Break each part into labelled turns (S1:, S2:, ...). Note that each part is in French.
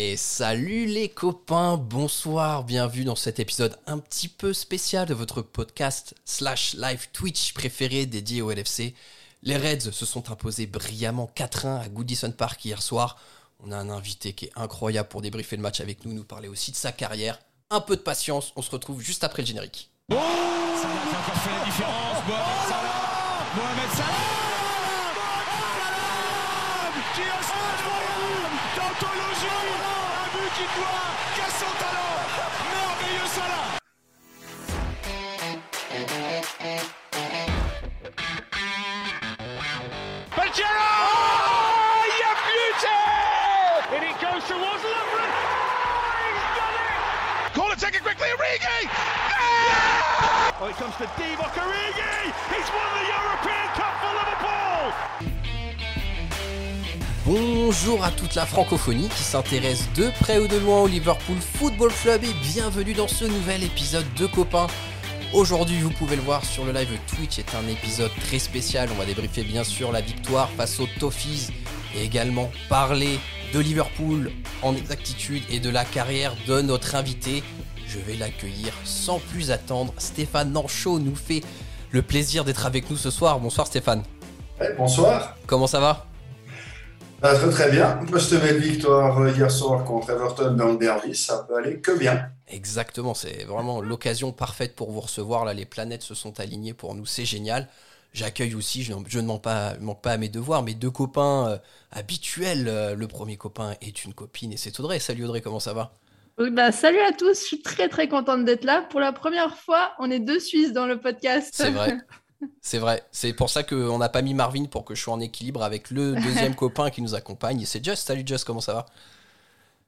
S1: Et salut les copains, bonsoir, bienvenue dans cet épisode un petit peu spécial de votre podcast slash live Twitch préféré dédié au LFC. Les Reds se sont imposés brillamment 4-1 à Goodison Park hier soir. On a un invité qui est incroyable pour débriefer le match avec nous, nous parler aussi de sa carrière. Un peu de patience, on se retrouve juste après le générique.
S2: But qui son talent Merveilleux Salah beauty And it goes towards Call it, take it quickly, Oh, it comes to Divock Origi. He's won the European Cup for Liverpool
S1: Bonjour à toute la francophonie qui s'intéresse de près ou de loin au Liverpool Football Club et bienvenue dans ce nouvel épisode de Copains. Aujourd'hui, vous pouvez le voir sur le live Twitch, est un épisode très spécial. On va débriefer bien sûr la victoire face aux Toffees et également parler de Liverpool en exactitude et de la carrière de notre invité. Je vais l'accueillir sans plus attendre. Stéphane Nanchaud nous fait le plaisir d'être avec nous ce soir. Bonsoir Stéphane.
S3: Ouais, bonsoir.
S1: Comment ça va?
S3: Bah, très très bien. Post-belle victoire euh, hier soir contre Everton dans le derby, ça peut aller que bien.
S1: Exactement, c'est vraiment l'occasion parfaite pour vous recevoir. Là, les planètes se sont alignées pour nous, c'est génial. J'accueille aussi, je, je ne manque pas, manque pas à mes devoirs, mes deux copains euh, habituels. Euh, le premier copain est une copine et c'est Audrey. Salut Audrey, comment ça va?
S4: Oui, bah, salut à tous, je suis très très contente d'être là. Pour la première fois, on est deux Suisses dans le podcast.
S1: C'est vrai. C'est vrai. C'est pour ça qu'on n'a pas mis Marvin pour que je sois en équilibre avec le deuxième copain qui nous accompagne. C'est Just. Salut Just, comment ça va?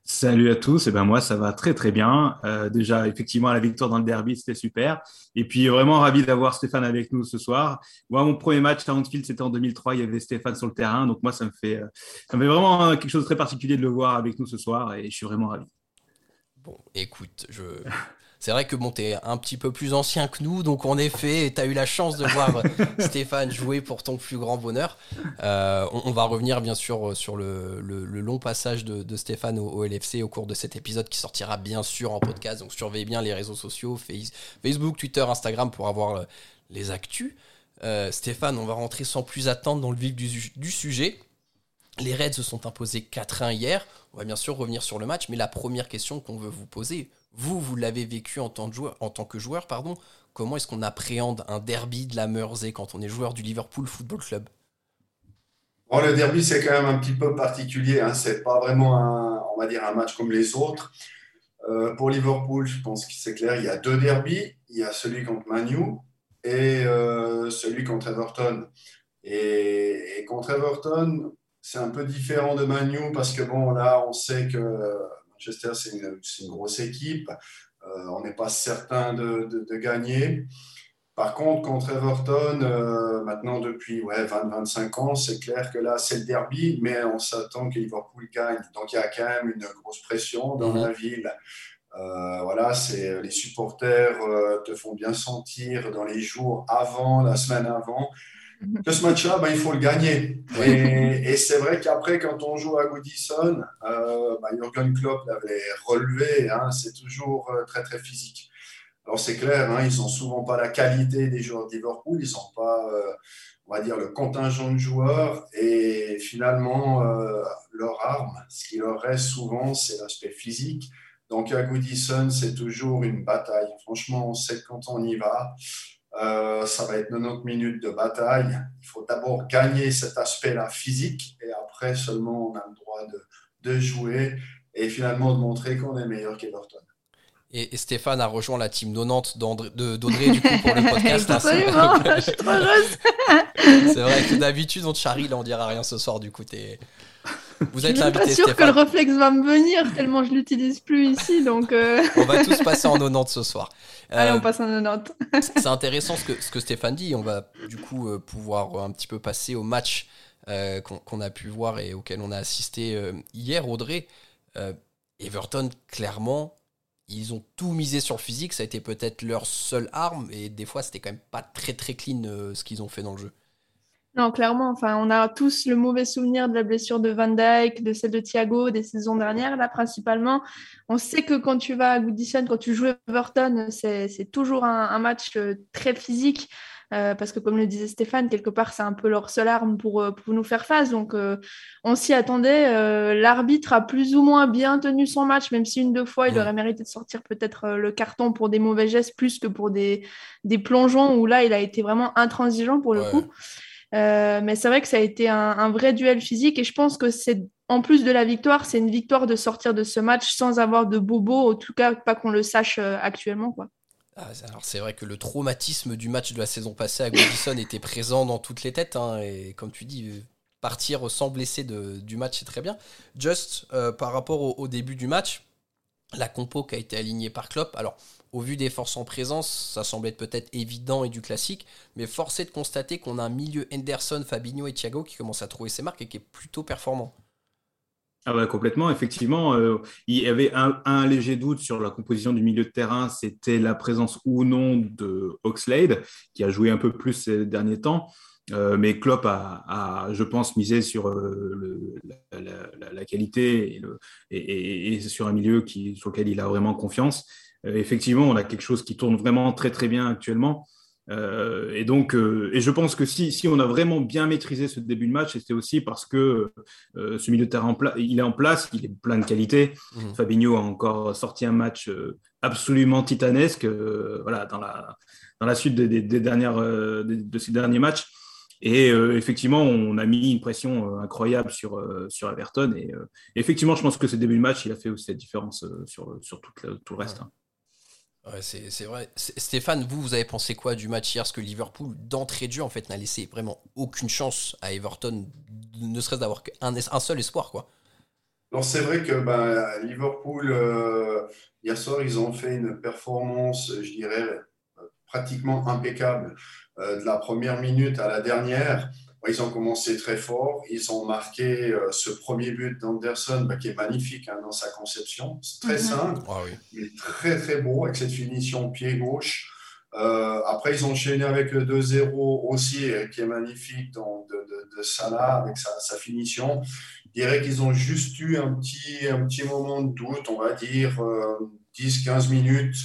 S5: Salut à tous, et ben moi ça va très très bien. Euh, déjà effectivement la victoire dans le derby c'était super, et puis vraiment ravi d'avoir Stéphane avec nous ce soir. Moi mon premier match à Anfield c'était en 2003, il y avait Stéphane sur le terrain, donc moi ça me fait, euh, ça me fait vraiment euh, quelque chose de très particulier de le voir avec nous ce soir, et je suis vraiment ravi.
S1: Bon, écoute, je... c'est vrai que bon, t'es un petit peu plus ancien que nous, donc en effet, t'as eu la chance de voir Stéphane jouer pour ton plus grand bonheur. Euh, on, on va revenir bien sûr sur le, le- le long passage de, de Stéphane au, au LFC au cours de cet épisode qui sortira bien sûr en podcast. Donc surveillez bien les réseaux sociaux, Face- Facebook, Twitter, Instagram pour avoir euh, les actus. Euh, Stéphane, on va rentrer sans plus attendre dans le vif du, du sujet. Les Reds se sont imposés 4-1 hier. On va bien sûr revenir sur le match, mais la première question qu'on veut vous poser, vous, vous l'avez vécu en tant que joueur, pardon, comment est-ce qu'on appréhende un derby de la Mersey quand on est joueur du Liverpool Football Club?
S3: Bon, le derby c'est quand même un petit peu particulier, hein. c'est pas vraiment un, on va dire un match comme les autres. Euh, pour Liverpool, je pense que c'est clair, il y a deux derbys, il y a celui contre Manu et euh, celui contre Everton. Et, et contre Everton, c'est un peu différent de Manu parce que bon là on sait que Manchester c'est une, grosse équipe, Euh, on n'est pas certain de, de- de gagner. Par contre, contre Everton, euh, maintenant depuis ouais, 20-25 ans, c'est clair que là, c'est le derby, mais on s'attend que Liverpool gagne. Donc, il y a quand même une grosse pression dans
S1: Mhm.
S3: la ville. Euh, voilà, c'est les supporters euh, te font bien sentir dans les jours avant, la semaine avant, que ce match-là, ben, il faut le gagner. Et, et c'est vrai qu'après, quand on joue à Goodison, euh, ben, Jürgen Klopp l'avait relevé, hein, c'est toujours euh, très, très physique. Alors c'est clair, hein, ils n'ont souvent pas la qualité des joueurs de Liverpool, ils n'ont pas, euh, on va dire, le contingent de joueurs et finalement, euh, leur arme, ce qui leur reste souvent, c'est l'aspect physique. Donc à Goodison, c'est toujours une bataille. Franchement, on sait que quand on y va, euh, ça va être 90 minutes de bataille. Il faut d'abord gagner cet aspect-là physique et après seulement on a le droit de, de jouer et finalement de montrer qu'on est meilleur qu'Everton.
S1: et, et Stéphane a rejoint la team 90 d'André- de- d'Audrey du coup pour le podcast.
S4: Absolument, je suis trop heureuse.
S1: C'est vrai que d'habitude on te charrie, là on dira rien ce soir du coup. t'es- Vous
S4: Je
S1: êtes
S4: suis même pas sûre que le réflexe va me venir tellement je l'utilise plus ici, donc euh,
S1: On va tous passer en 90 ce soir.
S4: allez,
S1: Euh,
S4: on passe en 90.
S1: C'est intéressant ce que, ce que Stéphane dit. On va du coup euh, pouvoir euh, un petit peu passer au match qu'on a pu voir et auquel on a assisté hier, Audrey. Everton, clairement, ils ont tout misé sur le physique. Ça a été peut-être leur seule arme. Et des fois, c'était quand même pas très très clean ce qu'ils ont fait dans le jeu.
S4: Non, clairement, enfin, on a tous le mauvais souvenir de la blessure de Van Dyke, de celle de Thiago des saisons dernières, là, principalement. On sait que quand tu vas à Goodison, quand tu joues Everton, c'est toujours un, match euh, très physique. Euh, parce que comme le disait Stéphane, quelque part, c'est un peu leur seule arme pour, euh, pour nous faire face. Donc, on s'y attendait. L'arbitre a plus ou moins bien tenu son match, même si une, deux fois, il aurait mérité de sortir peut-être le carton pour des mauvais gestes plus que pour des, des plongeons, où là, il a été vraiment intransigeant pour le coup. Euh, mais c'est vrai que ça a été un, vrai duel physique et je pense que c'est en plus de la victoire, c'est une victoire de sortir de ce match sans avoir de bobo, en tout cas pas qu'on le sache euh, actuellement. Quoi.
S1: Ah, alors c'est vrai que le traumatisme du match de la saison passée à Goodison était présent dans toutes les têtes hein, et comme tu dis, partir sans blesser du match c'est très bien. Just euh, par rapport au, au, début du match, la compo qui a été alignée par Klopp, alors au vu des forces en présence, ça semble être peut-être évident et du classique, mais force est de constater qu'on a un milieu Henderson, Fabinho et Thiago qui commence à trouver ses marques et qui est plutôt performant.
S5: Ah complètement, effectivement. Euh, il y avait un, léger doute sur la composition du milieu de terrain, c'était la présence ou non de Oxlade, qui a joué un peu plus ces derniers temps. Euh, mais Klopp a, je pense, misé sur euh, la, qualité et, sur un milieu sur lequel il a vraiment confiance. Euh, effectivement, on a quelque chose qui tourne vraiment très très bien actuellement. Euh, et donc, euh, et je pense que si, si, on a vraiment bien maîtrisé ce début de match, c'était aussi parce que ce milieu de terrain, il est en place, il est plein de qualités. Mmh. Fabinho a encore sorti un match absolument titanesque voilà, dans, la, dans la suite des, dernières, de ces derniers matchs. Et effectivement, on a mis une pression incroyable sur, sur Everton. Et effectivement, je pense que ce début de match, il a fait aussi cette différence sur, sur tout, le, tout le reste. Hein.
S1: Ouais, c'est vrai. Stéphane, vous, vous avez pensé quoi du match hier? Parce que Liverpool, d'entrée de jeu, en fait, n'a laissé vraiment aucune chance à Everton, ne serait-ce d'avoir qu'un un seul espoir, quoi.
S3: Alors, c'est vrai que ben, Liverpool, euh, hier soir, ils ont fait une performance, je dirais, pratiquement impeccable euh, de la première minute à la dernière. Ils ont commencé très fort. Ils ont marqué euh, ce premier but d'Anderson bah, qui est magnifique hein, dans sa conception. C'est très mhm. simple, ah mais très très beau avec cette finition pied gauche. Euh, après, ils ont enchaîné avec le 2-0 aussi, euh, qui est magnifique de, de, de, Salah avec sa, sa finition. Je dirais qu'ils ont juste eu un petit, un petit moment de doute, on va dire 10-15 minutes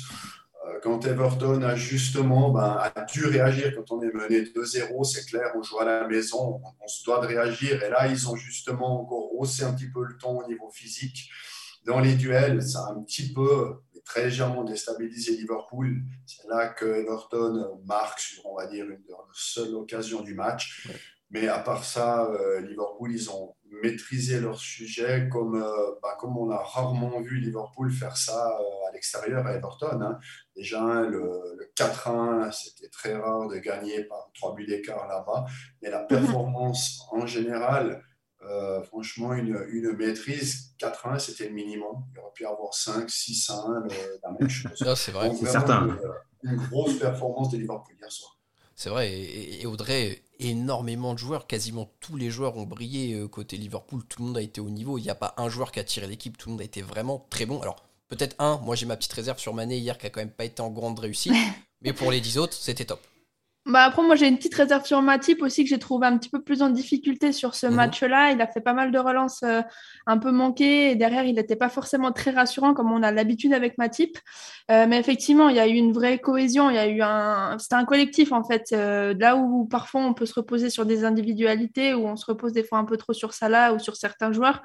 S3: quand Everton a justement ben, dû réagir quand on est mené 2-0, c'est clair, on joue à la maison, on, se doit de réagir. Et là, ils ont justement encore haussé un petit peu le ton au niveau physique. Dans les duels, ça a un petit peu, très légèrement déstabilisé Liverpool. C'est là que Everton marque sur, on va dire, une des seules occasions du match. Mais à part ça, euh, Liverpool, ils ont maîtrisé leur sujet comme, euh, bah, comme on a rarement vu Liverpool faire ça euh, à l'extérieur à Everton. Hein. Déjà, le, 4-1, c'était très rare de gagner par trois buts d'écart là-bas. Mais la mhm. performance en général, franchement, une, une maîtrise, 4-1, c'était le minimum. Il aurait pu avoir 5, 6-1, la même chose.
S1: c'est vrai,
S5: c'est certain.
S3: Une, grosse performance de Liverpool hier soir.
S1: C'est vrai, et, Audrey, énormément de joueurs, quasiment tous les joueurs ont brillé euh, côté Liverpool, tout le monde a été au niveau, il n'y a pas un joueur qui a tiré l'équipe, tout le monde a été vraiment très bon. Alors peut-être un, moi j'ai ma petite réserve sur Mané hier qui a quand même pas été en grande réussite, mais pour les 10 autres, c'était top.
S4: Bah après, moi, j'ai une petite réserve sur Matip aussi que j'ai trouvé un petit peu plus en difficulté sur ce mhm. match-là. Il a fait pas mal de relances euh, un peu manquées et derrière, il n'était pas forcément très rassurant comme on a l'habitude avec Matip. Euh, mais effectivement, il y a eu une vraie cohésion. Il y a eu un, c'était un collectif en fait. Euh, là où parfois on peut se reposer sur des individualités, où on se repose des fois un peu trop sur Salah ou sur certains joueurs.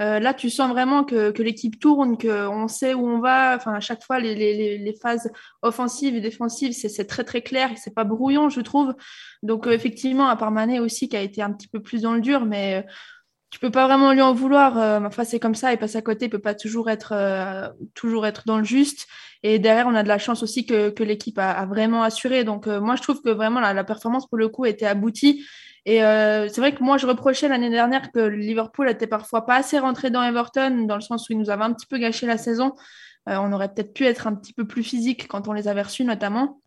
S4: Euh, là, tu sens vraiment que, l'équipe tourne, qu'on sait où on va. Enfin, à chaque fois, les, phases offensives et défensives, c'est très très clair et c'est pas brouillon, je trouve. Donc, euh, effectivement, à part Mané aussi, qui a été un petit peu plus dans le dur, mais euh, tu peux pas vraiment lui en vouloir. enfin, c'est comme ça, il passe à côté, il peut pas toujours être, toujours être dans le juste. Et derrière, on a de la chance aussi que, l'équipe a, vraiment assuré. Donc, moi, je trouve que vraiment la performance pour le coup était aboutie. Et euh, c'est vrai que moi, je reprochais l'année dernière que Liverpool était parfois pas assez rentré dans Everton, dans le sens où il nous avait un petit peu gâché la saison. Euh, on aurait peut-être pu être un petit peu plus physique quand on les avait reçus, notamment.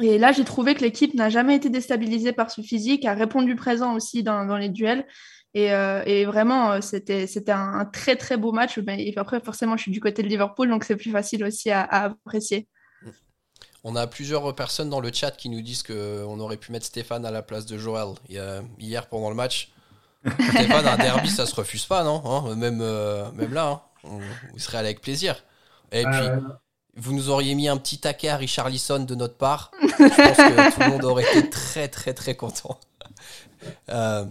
S4: Et là, j'ai trouvé que l'équipe n'a jamais été déstabilisée par ce physique, a répondu présent aussi dans, les duels. Et, euh, vraiment, c'était un, très très beau match. Et après, forcément, je suis du côté de Liverpool, donc c'est plus facile aussi à apprécier.
S1: On a plusieurs personnes dans le chat qui nous disent qu'on aurait pu mettre Stéphane à la place de Joël. hier pendant le match, Stéphane, un derby, ça se refuse pas, non hein, même, euh, même là, hein. on, on, serait allé avec plaisir. Et puis, vous nous auriez mis un petit taquet à Richarlison de notre part. Je pense que tout le monde aurait été très, très, très content.
S5: Euh,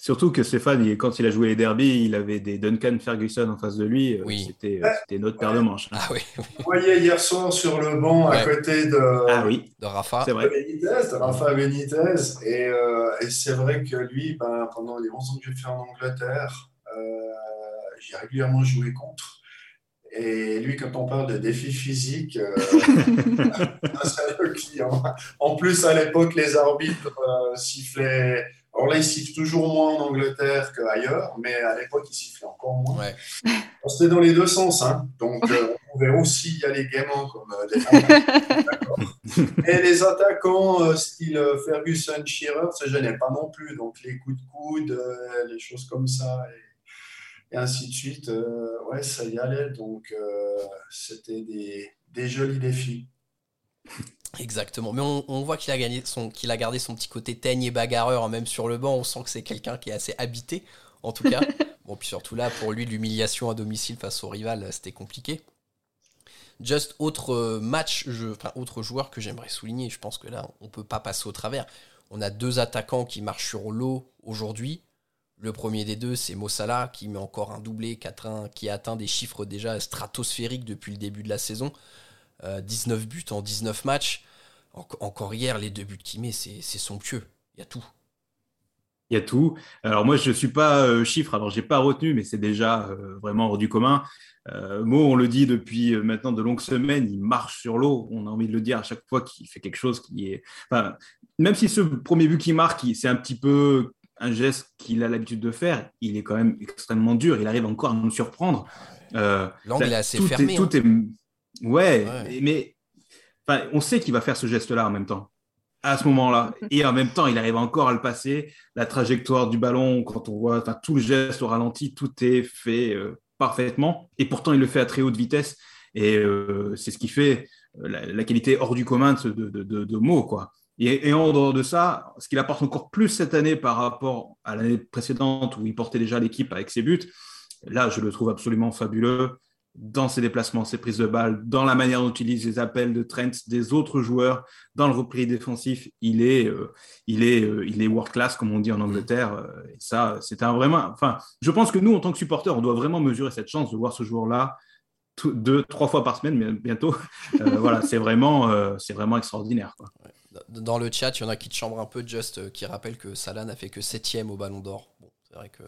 S5: surtout que Stéphane, quand il a joué les derbies, il avait des Duncan Ferguson en face de lui. Euh, oui. C'était notre paire de manches.
S1: Ah oui,
S3: Vous voyez hier soir sur le banc à côté de,
S5: ah, oui.
S1: de Rafa.
S3: C'est vrai. Benitez, de Rafa Benitez. Et, euh, et c'est vrai que lui, ben, pendant les 11 ans que j'ai fait en Angleterre, j'ai régulièrement joué contre. Et lui, quand on parle de défis physiques, euh, c'est le client. En plus, à l'époque, les arbitres euh, sifflaient. Alors là, ils sifflent toujours moins en Angleterre qu'ailleurs, mais à l'époque, ils sifflaient encore moins.
S1: Ouais.
S3: C'était dans les deux sens. Hein. Donc, euh, on pouvait aussi y aller gaiement comme des Et les attaquants, style Ferguson, Shearer, se gênaient pas non plus. Donc, les coups de coude, les choses comme ça. Et et ainsi de suite. Euh, ouais, ça y allait. Donc, euh, c'était des, des, jolis défis.
S1: Exactement. Mais on, voit qu'il a, gagné son, qu'il a gardé son petit côté teigne et bagarreur, même sur le banc. On sent que c'est quelqu'un qui est assez habité, en tout cas. bon, puis surtout là, pour lui, l'humiliation à domicile face au rival, c'était compliqué. Just autre euh, match, je, enfin autre joueur que j'aimerais souligner, je pense que là on peut pas passer au travers. On a deux attaquants qui marchent sur l'eau aujourd'hui. Le premier des deux, c'est Mossala qui met encore un doublé, qui a atteint des chiffres déjà stratosphériques depuis le début de la saison. 19 euh, buts en 19 matchs. encore hier, les deux buts qu'il met, c'est somptueux. Il y a tout.
S5: Il y a tout. Alors moi, je ne suis pas euh, chiffre, alors je n'ai pas retenu, mais c'est déjà euh, vraiment hors du commun. Mo, on le dit depuis maintenant de longues semaines, il marche sur l'eau. On a envie de le dire à chaque fois qu'il fait quelque chose qui est... Enfin, même si ce premier but qu'il marque, c'est un petit peu un geste qu'il a l'habitude de faire, il est quand même extrêmement dur. Il arrive encore à nous surprendre.
S1: Euh, L'angle est assez fermé. tout
S5: hein. est... Ouais, mais on sait qu'il va faire ce geste-là en même temps, à ce moment-là. Et en même temps, il arrive encore à le passer. La trajectoire du ballon, quand on voit tout le geste au ralenti, tout est fait euh, parfaitement. Et pourtant, il le fait à très haute vitesse. Et euh, c'est ce qui fait la, qualité hors du commun de, de, de, de mots, quoi. Et, en dehors de ça, ce qu'il apporte encore plus cette année par rapport à l'année précédente où il portait déjà l'équipe avec ses buts, là, je le trouve absolument fabuleux dans ses déplacements, ses prises de balles, dans la manière dont il utilise les appels de Trent, des autres joueurs, dans le repris défensif, il est, euh, il est, euh, il est world class comme on dit en Angleterre. Euh, ça, c'est un vraiment. Enfin, je pense que nous, en tant que supporters, on doit vraiment mesurer cette chance de voir ce joueur-là deux, trois fois par semaine, mais bientôt. voilà, c'est vraiment, c'est vraiment extraordinaire.
S1: Dans le chat, il y en a qui te chambrent un peu, Just, euh, qui rappelle que Salah n'a fait que 7 au Ballon d'Or. C'est vrai que.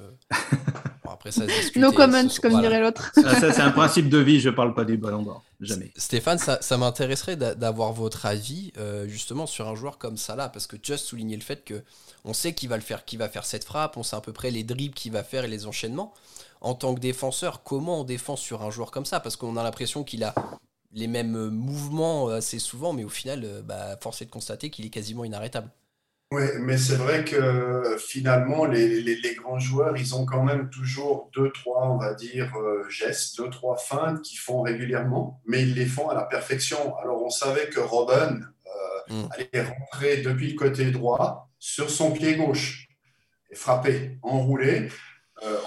S4: Bon, après, ça se No comments, comme dirait l'autre.
S5: ça, c'est un principe de vie, je parle pas du Ballon d'Or. Jamais.
S1: Stéphane, ça, ça m'intéresserait d'avoir votre avis, euh, justement, sur un joueur comme Salah, parce que Just soulignait le fait que on sait qu'il va le faire, qu'il va faire cette frappe, on sait à peu près les dribbles qu'il va faire et les enchaînements. En tant que défenseur, comment on défend sur un joueur comme ça? Parce qu'on a l'impression qu'il a les mêmes euh, mouvements euh, assez souvent, mais au final, bah, force est de constater qu'il est quasiment inarrêtable.
S3: Oui, mais c'est vrai que finalement, les, les, grands joueurs, ils ont quand même toujours deux, trois, on va dire, gestes, deux, trois feintes qu'ils font régulièrement, mais ils les font à la perfection. Alors, on savait que Robin mm. allait rentrer depuis le côté droit sur son pied gauche et frapper, enrouler.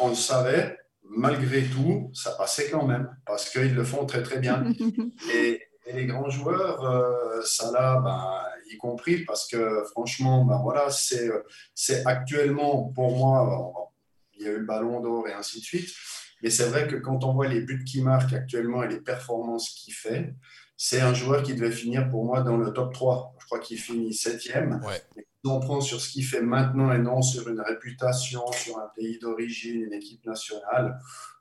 S3: on le savait, malgré tout, ça passait quand même, parce qu'ils le font très très bien. et, les grands joueurs, euh, ça là, ben, y compris, parce que franchement, ben, voilà, c'est actuellement, pour moi, il y a eu le ballon d'or et ainsi de suite, mais c'est vrai que quand on voit les buts qu'il marque actuellement et les performances qu'il fait, c'est un joueur qui devait finir pour moi dans le top 3. Je crois qu'il finit septième.
S1: Ouais
S3: on prend sur ce qu'il fait maintenant et non sur une réputation, sur un pays d'origine, une équipe nationale,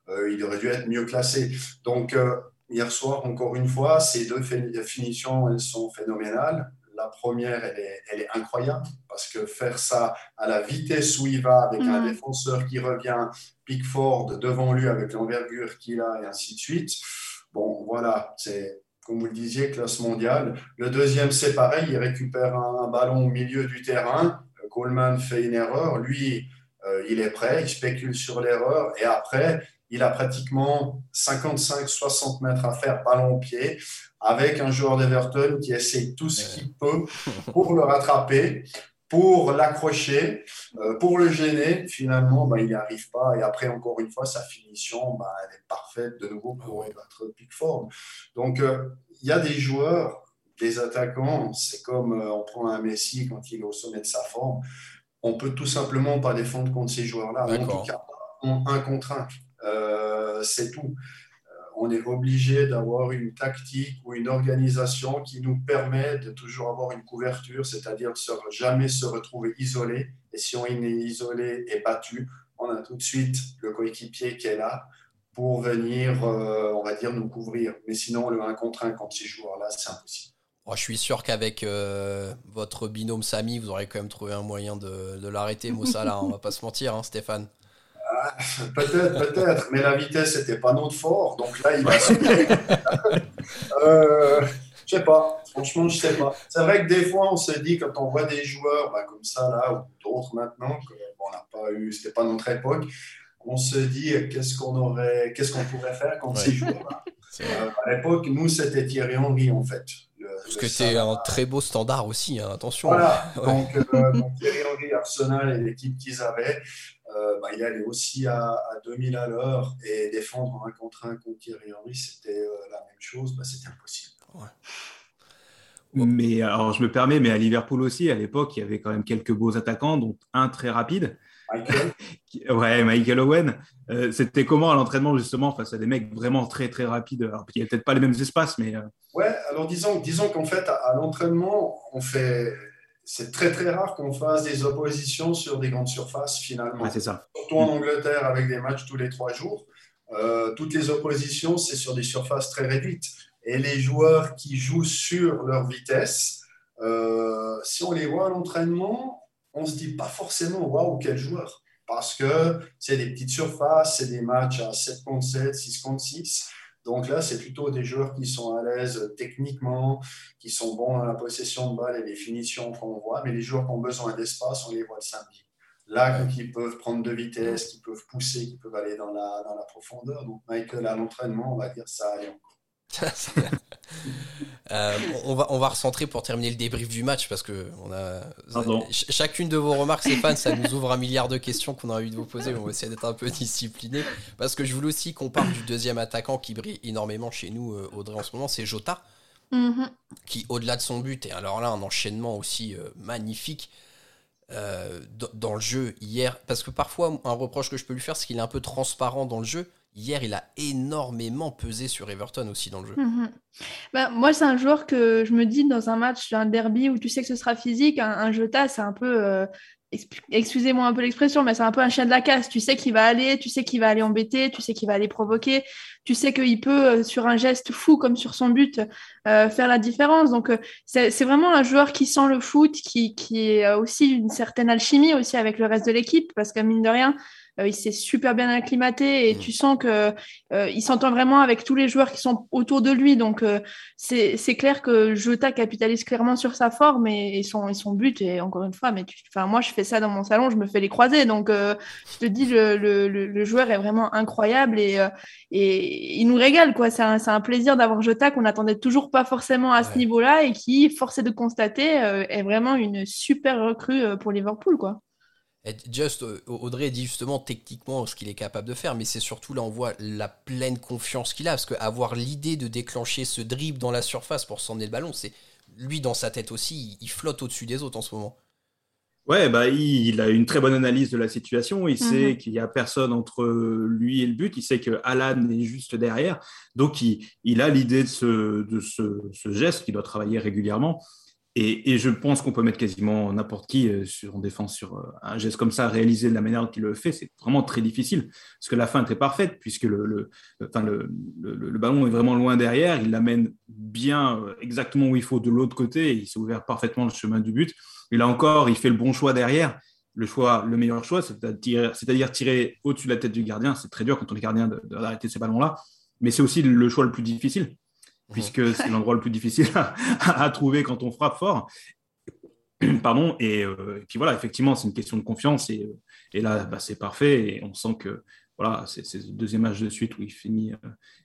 S3: euh, il aurait dû être mieux classé. Donc, euh, hier soir, encore une fois, ces deux finitions, elles sont phénoménales. La première, elle est, elle est, incroyable parce que faire ça à la vitesse où il va, avec un mm. défenseur qui revient, Pickford devant lui avec l'envergure qu'il a et ainsi de suite. Bon, voilà, c'est comme vous le disiez, classe mondiale. Le deuxième, c'est pareil, il récupère un, ballon au milieu du terrain. Coleman fait une erreur. Lui, euh, il est prêt, il spécule sur l'erreur. Et après, il a pratiquement 55-60 mètres à faire ballon au pied, avec un joueur d'Everton qui essaie tout ce qu'il peut pour le rattraper, pour l'accrocher, euh, pour le gêner. Finalement, bah, il n'y arrive pas. Et après, encore une fois, sa finition, bah, elle est parfaite de nouveau pour battre Pickford. Donc, euh, il y a des joueurs, des attaquants, c'est comme euh, on prend un Messi quand il est au sommet de sa forme. On peut tout simplement pas défendre contre ces joueurs-là. En tout cas, un contre un. C'est tout on est obligé d'avoir une tactique ou une organisation qui nous permet de toujours avoir une couverture, c'est-à-dire de jamais se retrouver isolé. Et si on est isolé et battu, on a tout de suite le coéquipier qui est là pour venir, euh, on va dire, nous couvrir. Mais sinon, le 1 contre 1 contre ces joueurs-là, c'est impossible.
S1: je suis sûr qu'avec euh, votre binôme Samy, vous aurez quand même trouvé un moyen de, l'arrêter, Moussa, là, on va pas se mentir, hein, Stéphane.
S3: Peut-être, peut-être, mais la vitesse n'était pas notre fort, donc là, il va euh, je sais pas, franchement, je sais pas. C'est vrai que des fois, on se dit, quand on voit des joueurs bah, comme ça, là, ou d'autres maintenant, qu'on n'a pas eu, c'était pas notre époque, on se dit, qu'est-ce qu'on aurait, qu'est-ce qu'on pourrait faire contre ces joueurs-là? Euh, À l'époque, nous, c'était Thierry Henry, en fait.
S1: Parce que c'est un très beau standard aussi, hein, attention.
S3: Voilà, donc, euh, donc, Thierry Henry, Arsenal et l'équipe qu'ils avaient, euh, bah, il allait aussi à, 2000 à l'heure et défendre un contre un contre Thierry Henry, c'était euh, la même chose, bah, c'était impossible.
S5: Mais alors, je me permets, mais à Liverpool aussi, à l'époque, il y avait quand même quelques beaux attaquants, dont un très rapide. Michael Ouais, Michael Owen. Euh, c'était comment à l'entraînement, justement, face à des mecs vraiment très, très rapides? Alors, il n'y a peut-être pas les mêmes espaces, mais.
S3: Ouais, alors disons, disons qu'en fait, à l'entraînement, on fait c'est très très rare qu'on fasse des oppositions sur des grandes surfaces finalement.
S5: c'est ça.
S3: Surtout en Angleterre avec des matchs tous les trois jours. Euh, toutes les oppositions, c'est sur des surfaces très réduites. Et les joueurs qui jouent sur leur vitesse, euh, si on les voit à l'entraînement, on se dit pas forcément waouh, quel joueur. Parce que c'est des petites surfaces, c'est des matchs à 7 contre 7, 6 contre 6. Donc là, c'est plutôt des joueurs qui sont à l'aise techniquement, qui sont bons dans la possession de balle et les finitions qu'on voit, mais les joueurs qui ont besoin d'espace, on les voit le samedi. Là, ils peuvent prendre de vitesse, qui peuvent pousser, qui peuvent aller dans la, dans la profondeur. Donc Michael, à l'entraînement, on va dire ça allait encore.
S1: Euh, on, va, on va recentrer pour terminer le débrief du match parce que on a chacune de vos remarques, Stéphane, ça nous ouvre un milliard de questions qu'on a envie de vous poser. On va essayer d'être un peu discipliné parce que je voulais aussi qu'on parle du deuxième attaquant qui brille énormément chez nous, euh, Audrey, en ce moment, c'est Jota, mm-hmm. qui au-delà de son but et alors là un enchaînement aussi euh, magnifique. dans le jeu hier, parce que parfois un reproche que je peux lui faire, c'est qu'il est un peu transparent dans le jeu hier, il a énormément pesé sur Everton aussi dans le jeu. Mhm.
S4: Bah, moi, c'est un joueur que je me dis dans un match, un derby où tu sais que ce sera physique, un, Jota, c'est un peu. Euh, excusez-moi un peu l'expression, mais c'est un peu un chien de la casse. Tu sais qu'il va aller, tu sais qu'il va aller embêter, tu sais qu'il va aller provoquer, tu sais qu'il peut, euh, sur un geste fou comme sur son but, euh, faire la différence. Donc, c'est vraiment un joueur qui sent le foot, qui, qui a aussi une certaine alchimie aussi avec le reste de l'équipe, parce qu'à mine de rien, il s'est super bien acclimaté et mm. tu sens que euh, il s'entend vraiment avec tous les joueurs qui sont autour de lui. Donc euh, c'est clair que Jota capitalise clairement sur sa forme et, son, son but. Et encore une fois, mais enfin moi je fais ça dans mon salon, je me fais les croiser. Donc je te dis le, le, le, joueur est vraiment incroyable et, et il nous régale quoi. C'est un, un, plaisir d'avoir Jota qu'on n'attendait toujours pas forcément à ce niveau-là et qui, forcé de constater, est vraiment une super recrue pour Liverpool quoi.
S1: Just, euh, Audrey dit justement techniquement ce qu'il est capable de faire, mais c'est surtout là on voit la pleine confiance qu'il a, parce qu'avoir l'idée de déclencher ce dribble dans la surface pour s'emmener le ballon, c'est lui dans sa tête aussi, il, flotte au-dessus des autres en ce moment.
S5: Ouais, bah, il, a une très bonne analyse de la situation. Il sait mhm. qu'il n'y a personne entre lui et le but. Il sait que Alan est juste derrière. Donc, il, a l'idée de, ce, de ce, geste qu'il doit travailler régulièrement. Et, je pense qu'on peut mettre quasiment n'importe qui euh, sur, en défense sur euh, un geste comme ça, réalisé de la manière dont il le fait, c'est vraiment très difficile. Parce que la fin est parfaite, puisque le, le, le, ballon est vraiment loin derrière, il l'amène bien euh, exactement où il faut de l'autre côté, il s'est ouvert parfaitement le chemin du but. Et là encore, il fait le bon choix derrière. Le choix, le meilleur choix, c'est-à-dire tirer au-dessus de la tête du gardien. C'est très dur quand on est gardien d'arrêter ces ballons-là, mais c'est aussi le choix le plus difficile puisque c'est l'endroit le plus difficile à, trouver quand on frappe fort. Pardon, euh, et, puis voilà, effectivement, c'est une question de confiance, et, et là, bah, c'est parfait, et on sent que voilà, c'est le deuxième match de suite où il finit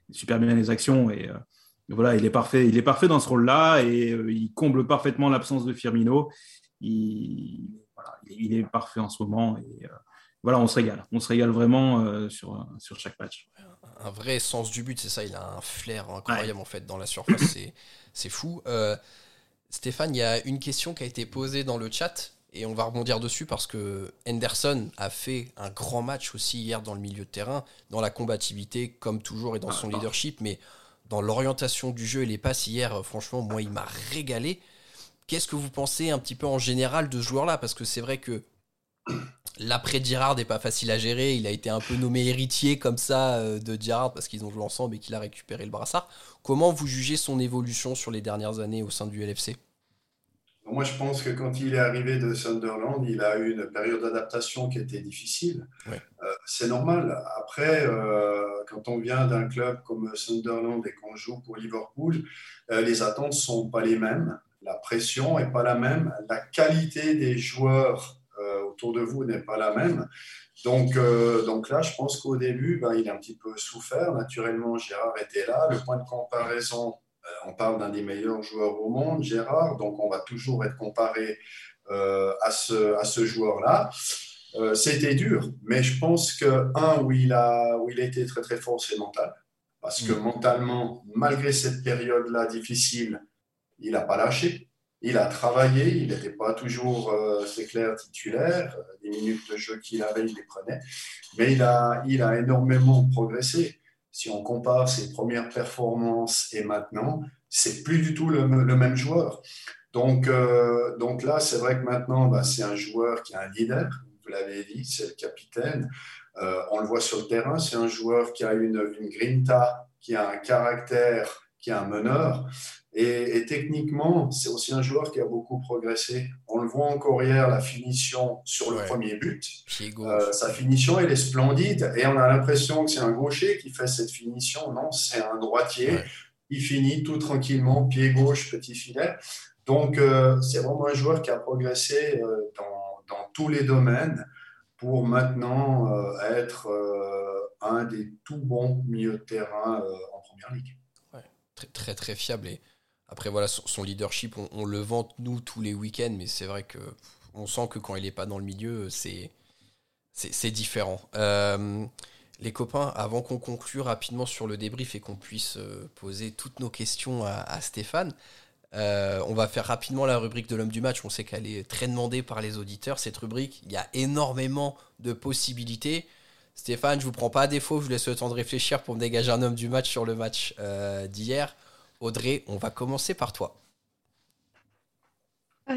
S5: super bien les actions et voilà, il est parfait, il est parfait dans ce rôle-là et il comble parfaitement l'absence de Firmino. Il, il, est parfait en ce moment et voilà, on se régale. On se régale vraiment sur, sur chaque match.
S1: Un vrai sens du but, c'est ça. Il a un flair incroyable en fait dans la surface. c'est fou. Stéphane, il y a une question qui a été posée dans le chat et on va rebondir dessus parce que Henderson a fait un grand match aussi hier dans le milieu de terrain, dans la combativité comme toujours et dans son leadership, mais dans l'orientation du jeu et les passes hier, franchement, moi, il m'a régalé. Qu'est-ce que vous pensez un petit peu en général de ce joueur-là? Parce que c'est vrai que l'après Girard n'est pas facile à gérer. Il a été un peu nommé héritier comme ça euh, de Girard parce qu'ils ont joué ensemble et qu'il a récupéré le brassard. Comment vous jugez son évolution sur les dernières années au sein du LFC
S3: moi, je pense que quand il est arrivé de Sunderland, il a eu une période d'adaptation qui était difficile. Euh, c'est normal. Après, euh, quand on vient d'un club comme Sunderland et qu'on joue pour Liverpool, les attentes ne sont pas les mêmes. La pression n'est pas la même. La qualité des joueurs autour de vous n'est pas la même. Donc, euh, donc là, je pense qu'au début, ben, il a un petit peu souffert. Naturellement, Gérard était là. Le point de comparaison, euh, on parle d'un des meilleurs joueurs au monde, Gérard, donc on va toujours être comparé euh, à ce, à ce joueur-là. C'était dur, mais je pense que, un, où il a, où il a été très très fort, c'est mental. Parce que mm. mentalement, malgré cette période-là difficile, il n'a pas lâché. Il a travaillé, il n'était pas toujours, euh, c'est clair, titulaire. Les minutes de jeu qu'il avait, il les prenait. Mais il a, il a énormément progressé. Si on compare ses premières performances et maintenant, c'est plus du tout le, même joueur. Donc, euh, donc là, c'est vrai que maintenant, bah, c'est un joueur qui a un leader. Vous l'avez dit, c'est le capitaine. Euh, on le voit sur le terrain, c'est un joueur qui a une, une grinta, qui a un caractère, qui a un meneur. Et, techniquement, c'est aussi un joueur qui a beaucoup progressé. On le voit encore hier, la finition sur le premier but. Euh, sa finition, elle est splendide. Et on a l'impression que c'est un gaucher qui fait cette finition. Non, c'est un droitier. Il finit tout tranquillement, pied gauche, petit filet. Donc, euh, c'est vraiment un joueur qui a progressé euh, dans, dans, tous les domaines pour maintenant être un des tout bons milieux de terrain en première ligue.
S1: Très, très, très fiable. Et après, voilà, son, leadership, on, le vante, nous, tous les week-ends, mais c'est vrai que on sent que quand il n'est pas dans le milieu, c'est, c'est, différent. Euh, les copains, avant qu'on conclue rapidement sur le débrief et qu'on puisse euh, poser toutes nos questions à, Stéphane, euh, on va faire rapidement la rubrique de l'homme du match. On sait qu'elle est très demandée par les auditeurs. Cette rubrique, il y a énormément de possibilités. Stéphane, je vous prends pas à défaut, je vous laisse le temps de réfléchir pour me dégager un homme du match sur le match d'hier. Audrey, on va commencer par toi.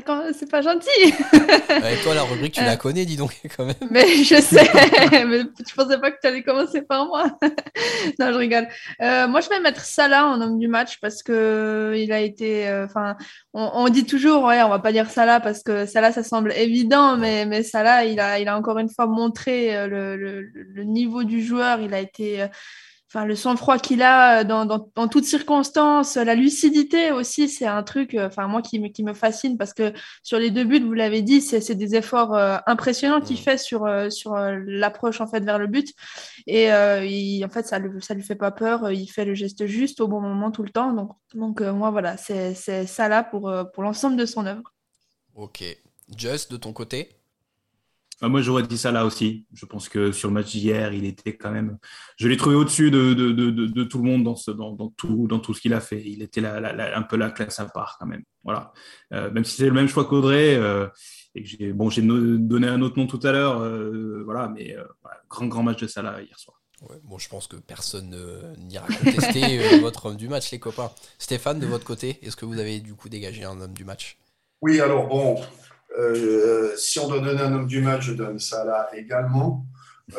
S4: Ah, c'est pas gentil.
S1: Et toi, la rubrique, tu la euh, connais, dis donc, quand même.
S4: Mais je sais, mais je pensais pas que tu allais commencer par moi. non, je rigole. Euh, moi, je vais mettre Salah en homme du match parce que il a été. Euh, enfin, on, dit toujours, ouais, on va pas dire Salah parce que Salah, ça semble évident, mais, mais Salah, il a, il a encore une fois montré le, le niveau du joueur. Il a été enfin le sang-froid qu'il a euh, dans, dans, dans, toutes circonstances, la lucidité aussi, c'est un truc, euh, enfin moi qui me, qui me fascine parce que sur les deux buts, vous l'avez dit, c'est des efforts euh, impressionnants qu'il fait sur sur l'approche en fait vers le but et il, en fait ça lui ça lui fait pas peur, il fait le geste juste au bon moment tout le temps, donc donc moi voilà, c'est ça là pour pour l'ensemble de son œuvre.
S1: Ok, Just de ton côté?
S5: Bah, moi, j'aurais dit ça là aussi. Je pense que sur le match d'hier, il était quand même. Je l'ai trouvé au-dessus de, de, de, de, tout le monde dans, ce, dans, dans, tout, dans tout ce qu'il a fait. Il était là, un peu la classe à part quand même. Voilà. Euh, même si c'est le même choix qu'Audrey. Euh, et j'ai bon, j'ai donné un autre nom tout à l'heure. Euh, voilà, mais grand, grand match de Salah hier soir.
S1: Ouais, bon, je pense que personne n'ira contester votre homme du match, les copains. Stéphane, de votre côté, est-ce que vous avez du coup dégagé un homme du match?
S3: Oui, alors bon, euh, si on doit donner un homme du match, je donne Salah également.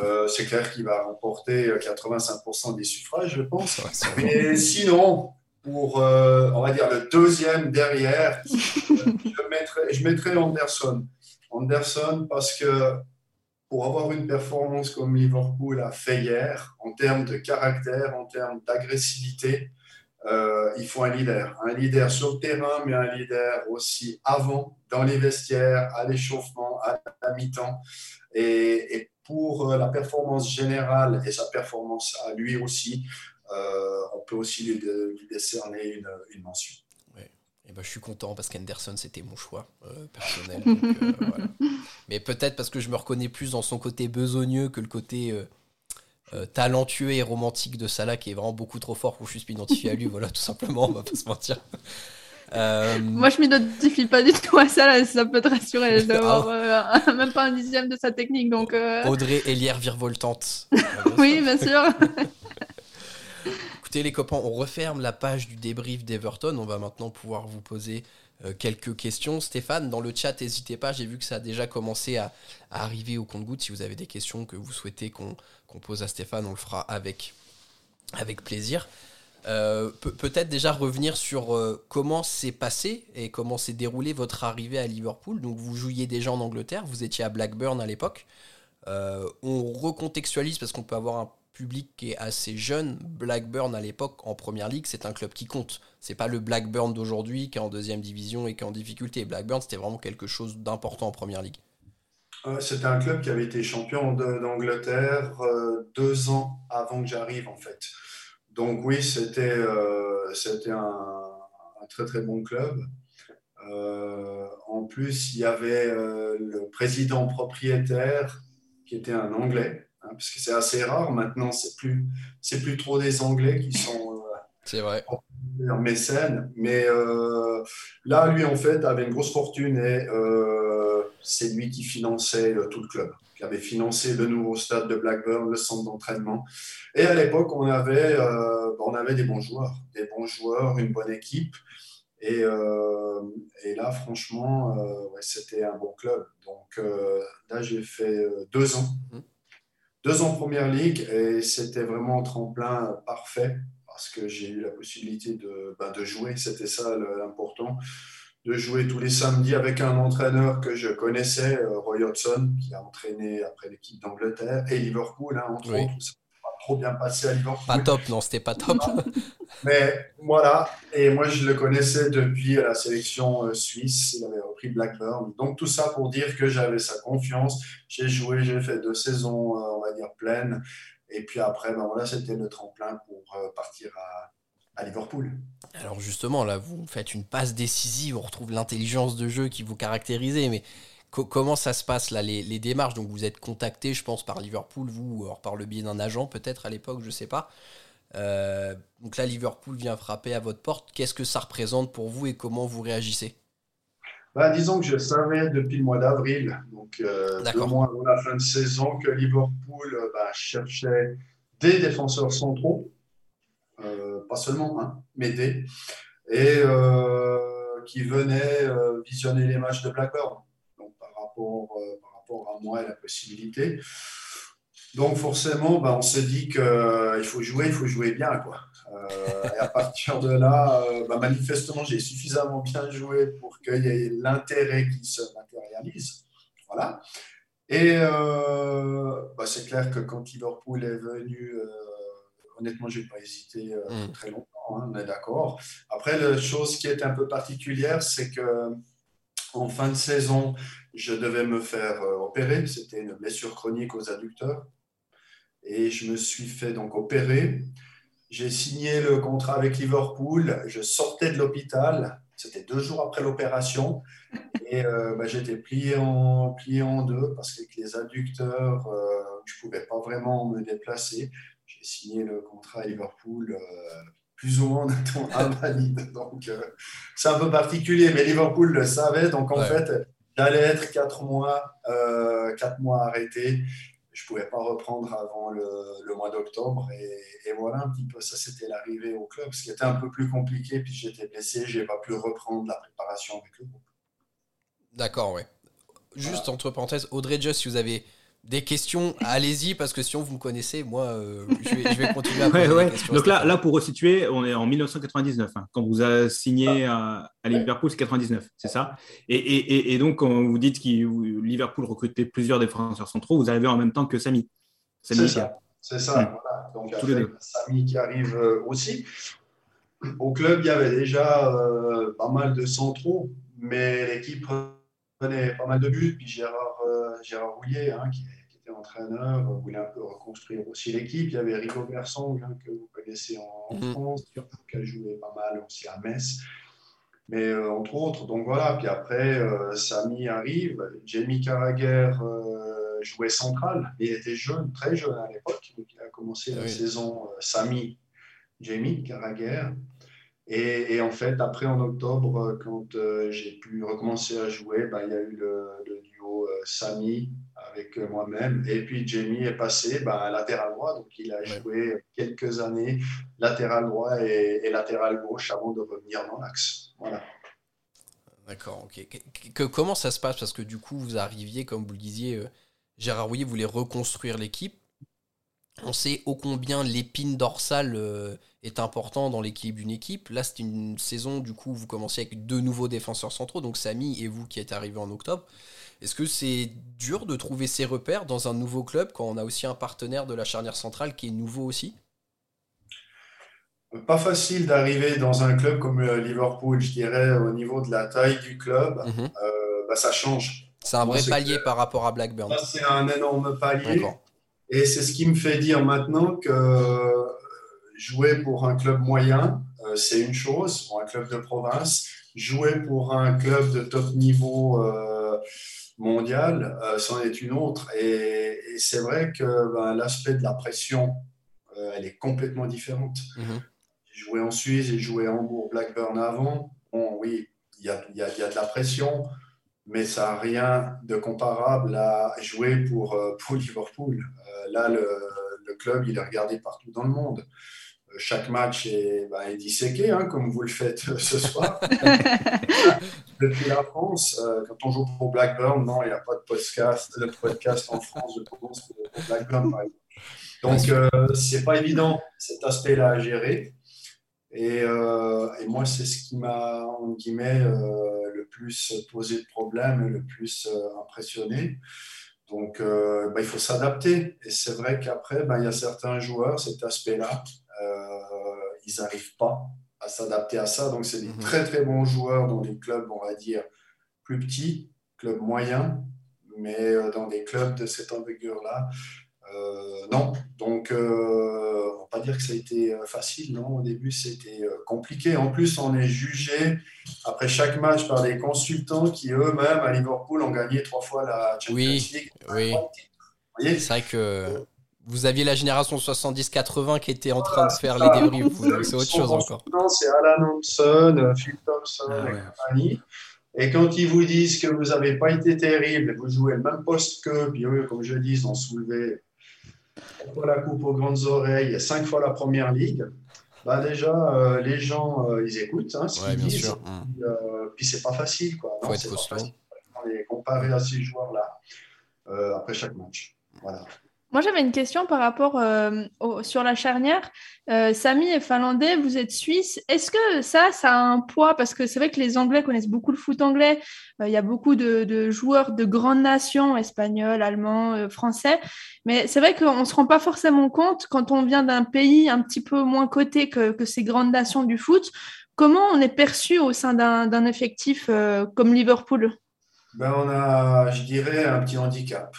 S3: Euh, c'est clair qu'il va remporter 85% des suffrages, je pense. Mais sinon, pour, euh, on va dire, le deuxième derrière, je, mettrai, je mettrai Anderson. Anderson parce que pour avoir une performance comme Liverpool a fait hier, en termes de caractère, en termes d'agressivité, euh, il faut un leader. Un leader sur le terrain, mais un leader aussi avant, dans les vestiaires, à l'échauffement, à la mi-temps. Et, pour la performance générale et sa performance à lui aussi, on peut aussi lui, décerner une, mention.
S1: Et ben, je suis content parce qu'Anderson, c'était mon choix personnel. Mais peut-être parce que je me reconnais plus dans son côté besogneux que le côté euh, talentueux et romantique de Salah qui est vraiment beaucoup trop fort pour que je puisse m'identifier à lui. Voilà, tout simplement, on va pas se mentir.
S4: Euh, Moi, je m'identifie pas du tout à ça, ça peut te rassurer. Je ah. euh, même pas un dixième de sa technique. Donc,
S1: Audrey Elière virevoltante.
S4: oui, bien sûr.
S1: Écoutez, les copains, on referme la page du débrief d'Everton. On va maintenant pouvoir vous poser euh, quelques questions. Stéphane, dans le chat, n'hésitez pas, j'ai vu que ça a déjà commencé à, arriver au compte-goutte. Si vous avez des questions que vous souhaitez qu'on pose à Stéphane, on le fera avec, plaisir. Euh, peut-être déjà revenir sur euh, comment s'est passé et comment s'est déroulé votre arrivée à Liverpool. Donc vous jouiez déjà en Angleterre, vous étiez à Blackburn à l'époque. on recontextualise parce qu'on peut avoir un public qui est assez jeune. Blackburn à l'époque en première ligue, c'est un club qui compte. C'est pas le Blackburn d'aujourd'hui qui est en deuxième division et qui est en difficulté. Blackburn, c'était vraiment quelque chose d'important en première ligue.
S3: C'était un club qui avait été champion d'Angleterre euh, deux ans avant que j'arrive en fait. Donc oui, c'était euh, un, très très bon club. Euh, en plus, il y avait le président propriétaire qui était un Anglais. Hein, parce que c'est assez rare maintenant, c'est plus, c'est plus trop des Anglais qui sont
S1: euh, c'est vrai.
S3: Mécènes. Mais euh, là, lui, en fait, avait une grosse fortune et euh, c'est lui qui finançait tout le club. Il avait financé le nouveau stade de Blackburn, le centre d'entraînement. Et à l'époque, on, avait on avait des bons joueurs, des bons joueurs, une bonne équipe. Et, et là, franchement, ouais, c'était un bon club. Donc là, j'ai fait deux ans. Mmh deux ans en première ligue et c'était vraiment un tremplin parfait parce que j'ai eu la possibilité de, ben, de jouer, c'était ça l'important, de jouer tous les samedis avec un entraîneur que je connaissais, euh, Roy Hodgson, qui a entraîné après l'équipe d'Angleterre et Liverpool, hein, entre autres trop bien passé à Liverpool.
S1: Pas top, non, c'était pas top.
S3: Mais voilà, et moi je le connaissais depuis la sélection euh, suisse, il avait repris Blackburn. Donc tout ça pour dire que j'avais sa confiance. J'ai joué, j'ai fait deux saisons, euh, on va dire, pleines. Et puis après, ben voilà, c'était le tremplin pour euh, partir à, Liverpool.
S1: Alors justement, là, vous faites une passe décisive, on retrouve l'intelligence de jeu qui vous caractérisait, mais comment ça se passe là, les, démarches? Donc vous êtes contacté, je pense, par Liverpool, vous, ou par le biais d'un agent peut-être à l'époque, je ne sais pas. Euh, donc là, Liverpool vient frapper à votre porte. Qu'est-ce que ça représente pour vous et comment vous réagissez?
S3: Bah, Disons que je savais depuis le mois d'avril, donc euh, deux mois avant la fin de saison, que Liverpool euh, bah, cherchait des défenseurs centraux, euh, pas seulement un, mais des, et qui venaient visionner les matchs de Blackburn. Rapport, euh, par rapport à moi et la possibilité. Donc forcément, ben, on se dit qu'il euh, faut jouer, il faut jouer bien. Quoi. Euh, et à partir de là, ben, manifestement, j'ai suffisamment bien joué pour qu'il y ait l'intérêt qui se matérialise. Voilà. Et ben, c'est clair que quand Liverpool est venu, honnêtement, je n'ai pas hésité mm. très longtemps, hein, on est d'accord. Après, la chose qui est un peu particulière, c'est que en fin de saison, je devais me faire euh, opérer. C'était une blessure chronique aux adducteurs. Et je me suis fait donc opérer. J'ai signé le contrat avec Liverpool. Je sortais de l'hôpital. C'était deux jours après l'opération. Et euh, bah, j'étais plié en, plié en deux parce qu'avec les adducteurs, euh, je ne pouvais pas vraiment me déplacer. J'ai signé le contrat à Liverpool plus ou moins invalide. Donc, c'est un peu particulier, mais Liverpool le savait. Donc, en fait, j'allais être quatre mois, euh, quatre mois arrêté. Je ne pouvais pas reprendre avant le, mois d'octobre. Et, voilà un petit peu, ça c'était l'arrivée au club, ce qui était un peu plus compliqué. Puis j'étais blessé, je n'ai pas pu reprendre la préparation avec le groupe.
S1: D'accord, oui. Juste entre parenthèses, Audrey Just, si vous avez des questions, allez-y, parce que si vous me connaissez, moi, euh, je, vais, continuer à poser des questions.
S5: Donc là, là, pour resituer, on est en 1999. Hein. quand vous avez signé à, Liverpool, c'est 99, c'est ça et, et, et, donc, quand vous dites que Liverpool recrutait plusieurs défenseurs centraux, vous arrivez en même temps que Samy.
S3: C'est ça, c'est ça. Hmm. Voilà. Donc, Tous les Samy qui arrive euh, aussi. Au club, il y avait déjà euh, pas mal de centraux, mais l'équipe prenait pas mal de buts. Puis Gérard, Gérard Rouillet, hein, qui était entraîneur, voulait un peu reconstruire aussi l'équipe. Il y avait Rico Bersong, hein, que vous connaissez en,
S1: Mhm.
S3: France, qui a joué pas mal aussi à Metz. Mais euh, entre autres, donc voilà. Puis après, euh, Samy arrive. Jamie Carragher euh, jouait central. Il était jeune, très jeune à l'époque. Il a commencé la
S1: Oui.
S3: saison euh, Samy, Jamie Carragher. Et, et en fait, après en octobre, euh, quand euh, j'ai pu recommencer à jouer, bah, il y a eu le, le duo euh, Samy avec euh, moi-même. Et puis Jamie est passé bah, latéral droit. Donc il a
S1: Ouais.
S3: joué quelques années latéral droit et, et latéral gauche avant de revenir dans l'axe. Voilà.
S1: D'accord, ok. Que- que- comment ça se passe? Parce que du coup, vous arriviez, comme vous le disiez, euh, Gérard Rouillet voulait reconstruire l'équipe. On sait ô combien l'épine dorsale euh, est important dans l'équilibre d'une équipe. Là, c'est une saison, du coup, vous commencez avec deux nouveaux défenseurs centraux, donc Samy et vous qui êtes arrivés en octobre. Est-ce que c'est dur de trouver ses repères dans un nouveau club quand on a aussi un partenaire de la charnière centrale qui est nouveau aussi?
S3: Pas facile d'arriver dans un club comme euh, Liverpool, je dirais, au niveau de la taille du club,
S1: Mhm.
S3: euh, bah, ça change.
S1: C'est un vrai palier
S3: que-
S1: par rapport à Blackburn.
S3: C'est un énorme palier. Et c'est ce qui me fait dire maintenant que euh, jouer pour un club moyen, euh, c'est une chose, pour un club de province. Jouer pour un club de top niveau euh, mondial, c'en est une autre. Et, et c'est vrai que ben, l'aspect de la pression, elle est complètement différente.
S1: Mhm.
S3: J'ai joué en Suisse, j'ai joué à Hambourg, Blackburn avant. Bon, oui, il y a, il y a- il y a de la pression, mais ça n'a rien de comparable à jouer pour, pour Liverpool. Là, le, le club, il est regardé partout dans le monde. Euh, Chaque match est, bah, est disséqué, hein, comme vous le faites euh, ce soir. Depuis la France, euh, quand on joue pour Blackburn, non, il n'y a pas de podcast, de podcast en France, je pense, pour Blackburn, par exemple. Donc, euh, c'est pas évident cet aspect-là à gérer. Et, euh, et moi, c'est ce qui m'a, en guillemets, euh, le plus posé de problème et le plus impressionné. Donc, euh, bah, il faut s'adapter. Et c'est vrai qu'après, bah, il y a certains joueurs, cet aspect-là, euh, ils n'arrivent pas à s'adapter à ça. Donc, c'est des
S1: Mhm.
S3: très, très bons joueurs dans des clubs, on va dire, plus petits, clubs moyens, mais euh, dans des clubs de cette envergure-là, non. Donc, euh, on va pas dire que ça a été euh, facile, non. Au début, c'était euh, compliqué. En plus, on est jugé après chaque match par des consultants qui eux-mêmes, à Liverpool, ont gagné trois fois la Champions
S1: Oui,
S3: League.
S1: oui.
S3: Voyez
S1: C'est vrai que vous aviez la génération 70-80 qui était en train de faire les débriefs. donc C'est autre chose encore.
S3: C'est Alan Thompson, euh, Phil Thompson
S5: Ah
S3: et
S5: ouais.
S3: compagnie. Et quand ils vous disent que vous n'avez pas été terrible, vous jouez le même poste qu'eux, puis eux, comme je dis, ils ont soulevé fois la coupe aux grandes oreilles, cinq fois la première ligue, bah déjà, euh, les gens, euh, ils écoutent hein, ce
S1: Ouais,
S3: qu'ils disent.
S1: Mm.
S3: Puis, euh, puis c'est pas facile, quoi.
S1: Faut
S3: Non,
S1: être
S3: pas facile. On comparer à ces joueurs-là après chaque match. Voilà.
S4: Moi, j'avais une question par rapport euh, sur la charnière. Euh, Samy est finlandais, vous êtes suisse. Est-ce que ça, ça a un poids? Parce que c'est vrai que les Anglais connaissent beaucoup le foot anglais. Euh, Il y a beaucoup de, joueurs de grandes nations, espagnols, allemands, euh, français. Mais c'est vrai qu'on ne se rend pas forcément compte quand on vient d'un pays un petit peu moins coté que, que ces grandes nations du foot. Comment on est perçu au sein d'un d'un effectif euh, comme Liverpool?
S3: Ben, on a, je dirais, un petit handicap.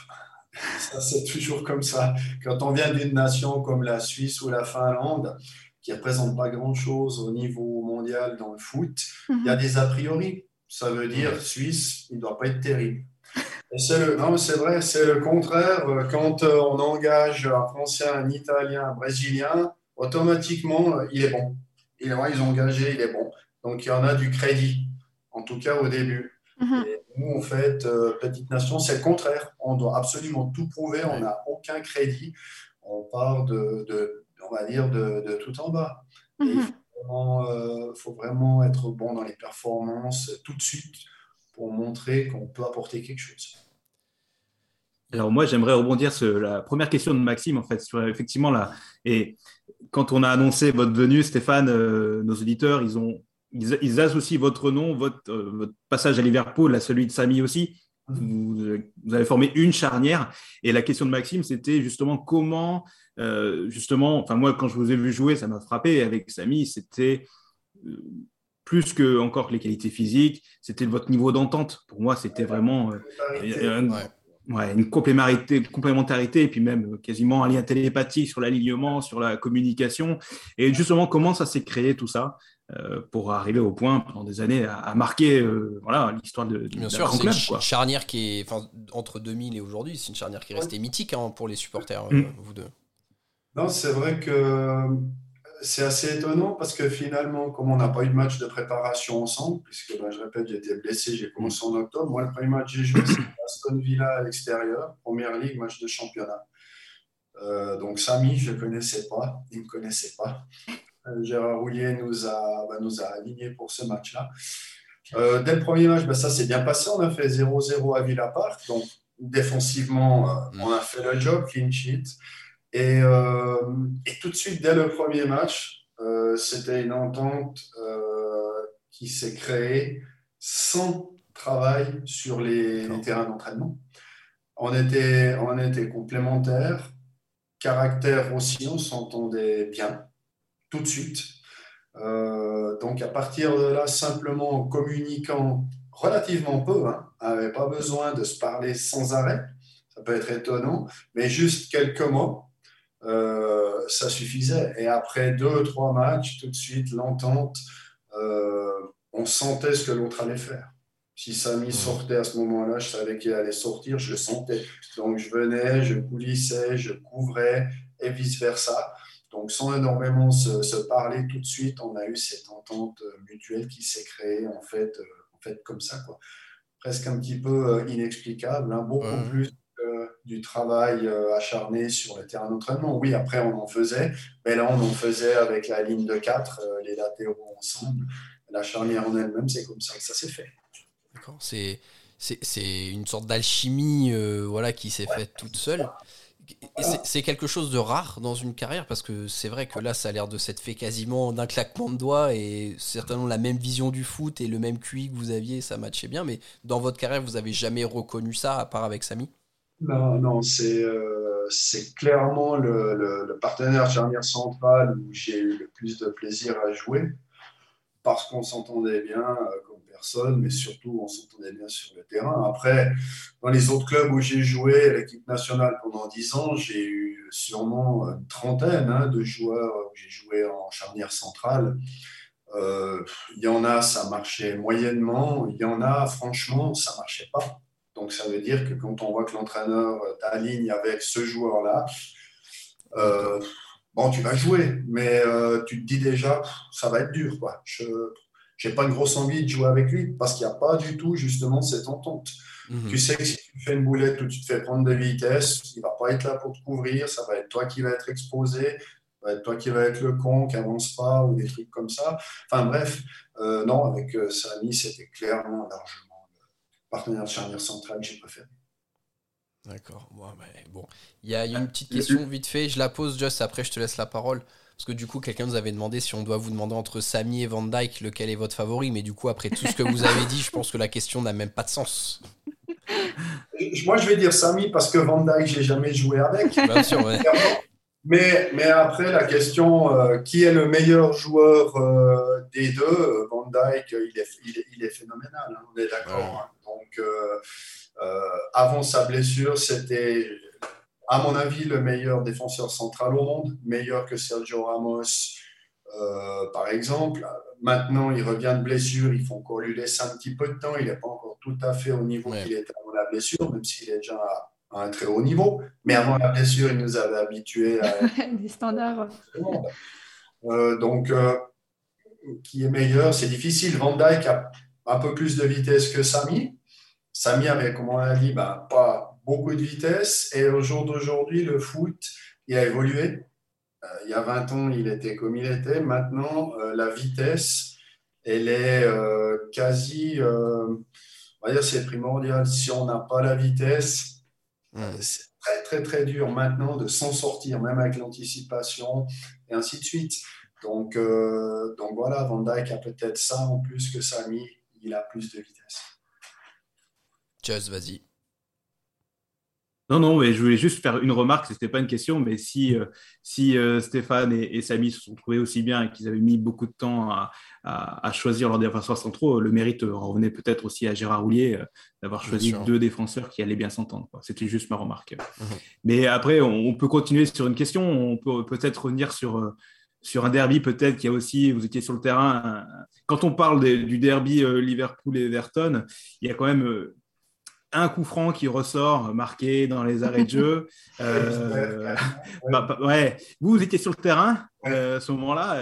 S3: Ça, c'est toujours comme ça. Quand on vient d'une nation comme la Suisse ou la Finlande, qui ne représente pas grand-chose au niveau mondial dans le foot, il y a des a priori. Ça veut dire Suisse, il ne doit pas être terrible. Le, non, c'est vrai, c'est le contraire. Quand euh, on engage un Français, un Italien, un Brésilien, automatiquement, euh, il est bon. Il est, ils ont engagé, il est bon. Donc, il y en a du crédit, en tout cas au début.
S4: Mhm.
S3: Et nous, en fait, euh, petite nation, c'est le contraire. On doit absolument tout prouver. On n'a aucun crédit. On part de, de- on va dire, de, de tout en bas. Il
S4: Mhm.
S3: faut vraiment, euh, faut vraiment être bon dans les performances tout de suite pour montrer qu'on peut apporter quelque chose.
S5: Alors moi, j'aimerais rebondir sur la première question de Maxime, en fait, sur effectivement là. Et quand on a annoncé votre venue, Stéphane, euh, nos auditeurs, ils ont, ils, ils associent votre nom, votre, euh, votre passage à Liverpool, à celui de Samy aussi. Vous, vous avez formé une charnière. Et la question de Maxime, c'était justement comment, euh, justement, enfin moi, quand je vous ai vu jouer, ça m'a frappé. Avec Samy, c'était euh, plus que encore que les qualités physiques, c'était votre niveau d'entente. Pour moi, c'était vraiment euh, un-
S1: Ouais.
S5: Ouais, une complémentarité, complémentarité et puis même quasiment un lien télépathique sur l'alignement, sur la communication. Et justement, comment ça s'est créé tout ça? Pour arriver au point pendant des années à, marquer euh, voilà l'histoire de,
S1: Bien sûr, c'est une charnière qui est entre 2000 et aujourd'hui, c'est une charnière qui est restée mythique hein, pour les supporters, mm. vous deux.
S3: Non, c'est vrai que c'est assez étonnant parce que finalement, comme on n'a pas eu de match de préparation ensemble, puisque ben, je répète, j'ai été blessé, j'ai commencé en octobre. Moi, le premier match que j'ai joué, c'était Aston Villa à l'extérieur, première ligue, match de championnat. Euh, donc, Samy, je ne le connaissais pas, il ne me connaissait pas. Euh, Gérard Rouillet nous a, ben, nous a alignés pour ce match-là. Euh, dès le premier match, ben, ça s'est bien passé. On a fait 0-0 à Villa Park. Donc, défensivement, on a fait le job, clean sheet. Euh, et, tout de suite, dès le premier match, euh, c'était une entente euh, qui s'est créée sans travail sur les, terrains d'entraînement. On était, on était complémentaires, caractère aussi, on s'entendait bien, tout de suite. donc à partir de là, simplement en communiquant relativement peu, hein, on n'avait pas besoin de se parler sans arrêt, ça peut être étonnant, mais juste quelques mots, euh, ça suffisait. Et après deux, trois matchs, tout de suite, l'entente, euh, on sentait ce que l'autre allait faire. Si Samy sortait à ce moment-là, je savais qu'il allait sortir, je le sentais. Donc je venais, je coulissais, je couvrais et vice-versa. Donc sans énormément se, parler tout de suite, on a eu cette entente mutuelle qui s'est créée en fait, euh, en fait comme ça. Quoi. Presque un petit peu inexplicable, hein, beaucoup plus du travail euh, acharné sur le terrain d'entraînement. Oui, après, on en faisait, mais là, on en faisait avec la ligne de 4, euh, les latéraux ensemble. La charnière en elle-même, c'est comme ça que ça s'est fait.
S1: D'accord. C'est, c'est, une sorte d'alchimie euh, voilà, qui s'est faite toute seule. C'est quelque chose de rare dans une carrière parce que c'est vrai que là, ça a l'air de s'être fait quasiment d'un claquement de doigts et certainement la même vision du foot et le même QI que vous aviez, ça matchait bien. Mais dans votre carrière, vous avez jamais reconnu ça à part avec Samy?
S3: Non, non, euh, c'est clairement le, le, partenaire charnière central où j'ai eu le plus de plaisir à jouer parce qu'on s'entendait bien euh, mais surtout on s'entendait bien sur le terrain. Après, dans les autres clubs où j'ai joué, l'équipe nationale pendant 10 ans, j'ai eu sûrement une trentaine hein, de joueurs où j'ai joué en charnière centrale. Euh, il y en a, ça marchait moyennement. Il y en a, franchement, ça marchait pas. Donc, ça veut dire que quand on voit que l'entraîneur t'aligne avec ce joueur-là, euh, bon, tu vas jouer, mais euh, tu te dis déjà, ça va être dur. Quoi. Je n'ai pas une grosse envie de jouer avec lui parce qu'il n'y a pas du tout justement cette entente. Mhm. Tu sais que si tu fais une boulette ou tu te fais prendre de vitesse, il ne va pas être là pour te couvrir, ça va être toi qui va être exposé, ça va être toi qui va être le con qui n'avance pas ou des trucs comme ça. Enfin bref, euh, non, avec Samy, c'était clairement largement partenaire charnière centrale que j'ai préféré.
S1: D'accord. Bon, il y a une petite question vite fait. Je la pose juste après, je te laisse la parole. Parce que du coup, quelqu'un nous avait demandé si on doit vous demander entre Samy et Van Dyke lequel est votre favori. Mais du coup, après tout ce que vous avez dit, je pense que la question n'a même pas de sens.
S3: Moi, je vais dire Samy parce que Van Dyke, j'ai jamais joué avec. Bien sûr, ouais. Mais, mais après, la question, euh, qui est le meilleur joueur euh, des deux euh, Van Dyke, il est, il est, phénoménal, hein, on est d'accord. Hein. Donc, avant sa blessure, c'était, à mon avis, le meilleur défenseur central au monde, meilleur que Sergio Ramos, par exemple. Maintenant, il revient de blessure, il faut encore lui laisser un petit peu de temps. Il n'est pas encore tout à fait au niveau qu'il était avant la blessure, même s'il est déjà à un très haut niveau. Mais avant la blessure, il nous avait habitués à
S4: des standards.
S3: Euh, donc, euh, qui est meilleur C'est difficile. Van Dyke a un peu plus de vitesse que Samy. Samy avait, comme on a dit, bah, pas beaucoup de vitesse. Et au jour d'aujourd'hui, le foot, il a évolué. Euh, il y a 20 ans, il était comme il était. Maintenant, la vitesse, elle est quasi, on va dire, c'est primordial. Si on n'a pas la vitesse, euh, c'est très, très, très dur maintenant de s'en sortir, même avec l'anticipation et ainsi de suite. Donc, euh, donc voilà, Van Dyke a peut-être ça en plus que Samy, il a plus de vitesse.
S1: Just, vas-y.
S5: Non, non, mais je voulais juste faire une remarque, ce n'était pas une question, mais si, euh, si euh, Stéphane et, Samy se sont trouvés aussi bien et qu'ils avaient mis beaucoup de temps à, choisir leurs défenseurs centraux, le mérite revenait peut-être aussi à Gérard Roulier euh, d'avoir choisi deux défenseurs qui allaient bien s'entendre. C'était juste ma remarque. Mhm. Mais après, on, peut continuer sur une question, on peut peut-être revenir sur, sur un derby, peut-être qu'il y a aussi, vous étiez sur le terrain, quand on parle du derby Liverpool-Everton, il y a quand même un coup franc qui ressort marqué dans les arrêts de jeu. Euh, bah, bah, ouais. Vous, vous étiez sur le terrain euh, à ce moment-là.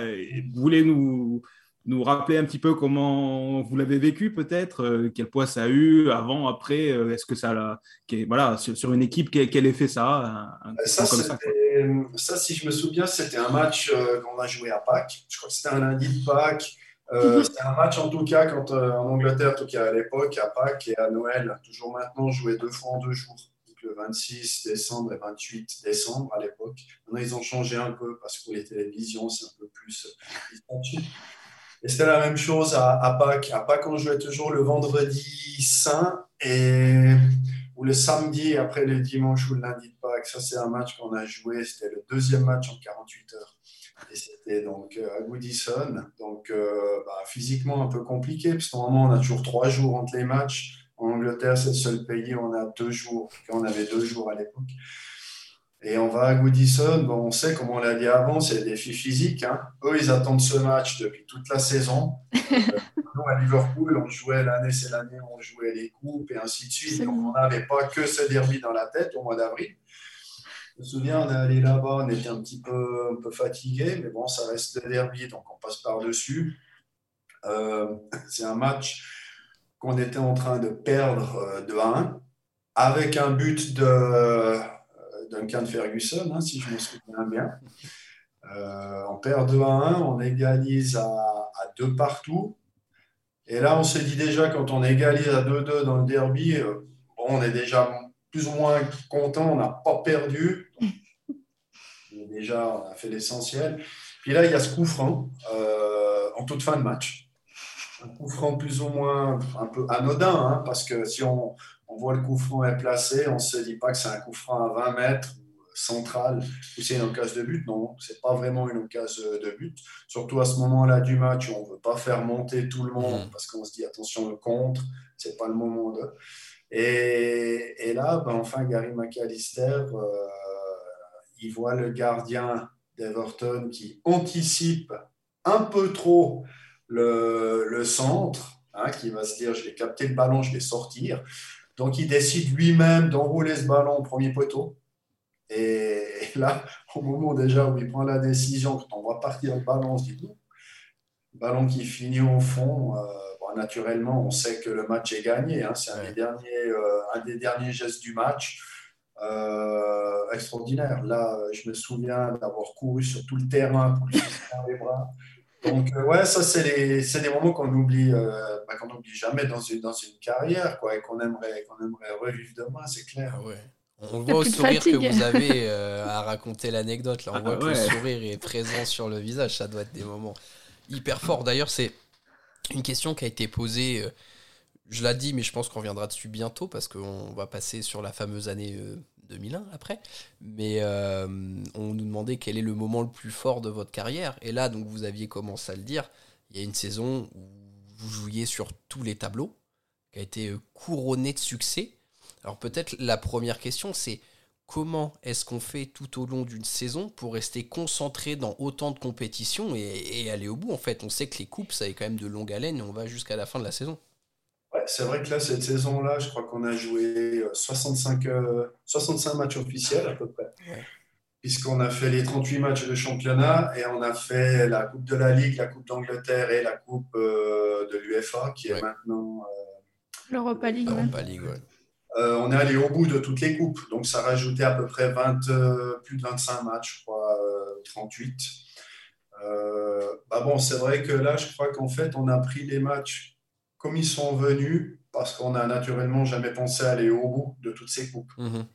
S5: Vous voulez nous, nous rappeler un petit peu comment vous l'avez vécu peut-être euh, Quel poids ça a eu avant, après Est-ce que ça l'a. Voilà, sur, une équipe, quel, effet ça a
S3: ça, ça, si je me souviens, c'était un match qu'on a joué à Pâques. Je crois que c'était un lundi de Pâques. Euh, c'était un match en tout cas quand, euh, en Angleterre, en tout cas à l'époque, à Pâques et à Noël, toujours maintenant, jouait deux fois en deux jours. Donc, le 26 décembre et 28 décembre à l'époque. Maintenant, ils ont changé un peu parce que pour les télévisions, c'est un peu plus Et c'était la même chose à, à, Pâques. À Pâques, on jouait toujours le vendredi saint et ou le samedi après le dimanche ou le lundi de Pâques. Ça, c'est un match qu'on a joué. C'était le deuxième match en 48 heures. Et c'était donc euh, à Goodison. Donc, euh, bah, physiquement un peu compliqué, parce moment on a toujours trois jours entre les matchs. En Angleterre, c'est le seul pays où on a deux jours, on avait deux jours à l'époque. Et on va à Goodison, bon, on sait, comme on l'a dit avant, c'est des défi physiques. Hein. Eux, ils attendent ce match depuis toute la saison. nous, à Liverpool, on jouait l'année, c'est l'année on jouait les coupes et ainsi de suite. Donc, on n'avait pas que ce derby dans la tête au mois d'avril. Je me souviens, on est allé là-bas, on était un petit peu, fatigué, mais bon, ça reste le derby, donc on passe par-dessus. Euh, c'est un match qu'on était en train de perdre euh, de 1 avec un but de euh, Duncan Ferguson, hein, si je me souviens bien. on perd 2 à 1, on égalise à, à 2 partout. Et là, on s'est dit déjà, quand on égalise à 2-2 dans le derby, bon, on est déjà plus ou moins content, on n'a pas perdu. déjà, on a fait l'essentiel. Puis là, il y a ce coup franc euh, en toute fin de match. Un coup franc plus ou moins un peu anodin, hein, parce que si on, voit le coup franc est placé, on ne se dit pas que c'est un coup franc à 20 mètres central ou c'est une occasion de but. Non, c'est pas vraiment une occasion de but. Surtout à ce moment-là du match où on ne veut pas faire monter tout le monde mmh. parce qu'on se dit attention le contre, c'est pas le moment de. Et, là, ben, enfin, Gary McAllister, euh, il voit le gardien d'Everton qui anticipe un peu trop le, centre, hein, qui va se dire, je vais capter le ballon, je vais sortir. Donc, il décide lui-même d'enrouler ce ballon au premier poteau. Et, là, au moment déjà où il prend la décision, quand on voit partir le ballon, on se dit, le ballon qui finit au fond, euh, naturellement, on sait que le match est gagné. Hein. C'est un, des derniers, euh, un des derniers gestes du match. Euh, extraordinaire. Là, je me souviens d'avoir couru sur tout le terrain pour lui dans les bras. Donc, ouais, ça, c'est des moments qu'on oublie, bah, qu'on n'oublie jamais dans une, dans une carrière quoi, et qu'on aimerait, qu'on aimerait revivre demain, c'est clair.
S1: Ah ouais. On voit au sourire que vous avez à raconter l'anecdote. Là, on ah voit que le sourire est présent sur le visage. Ça doit être des moments hyper forts. D'ailleurs, c'est une question qui a été posée, euh, je l'ai dit, mais je pense qu'on reviendra dessus bientôt parce qu'on va passer sur la fameuse année 2001 euh, après. Mais euh, on nous demandait quel est le moment le plus fort de votre carrière. Et là, donc, vous aviez commencé à le dire. Il y a une saison où vous jouiez sur tous les tableaux, qui a été couronnée de succès. Alors peut-être la première question, c'est comment est-ce qu'on fait tout au long d'une saison pour rester concentré dans autant de compétitions et, aller au bout En fait, on sait que les coupes, ça est quand même de longue haleine et on va jusqu'à la fin de la saison.
S3: Ouais, c'est vrai que là, cette saison-là, je crois qu'on a joué 65, euh, 65 euh, matchs officiels à peu près. Puisqu'on a fait les 38 matchs de championnat et on a fait la Coupe de la Ligue, la Coupe d'Angleterre et la Coupe euh, de l'UFA qui est maintenant.
S4: L'Europa League.
S1: League, ouais.
S3: Euh, on est allé au bout de toutes les coupes, donc ça rajoutait à peu près 20, euh, plus de 25 matchs, je crois, 38. Euh, bah bon, c'est vrai que là, je crois qu'en fait, on a pris les matchs comme ils sont venus, parce qu'on n'a naturellement jamais pensé aller au bout de toutes ces coupes. Mhm.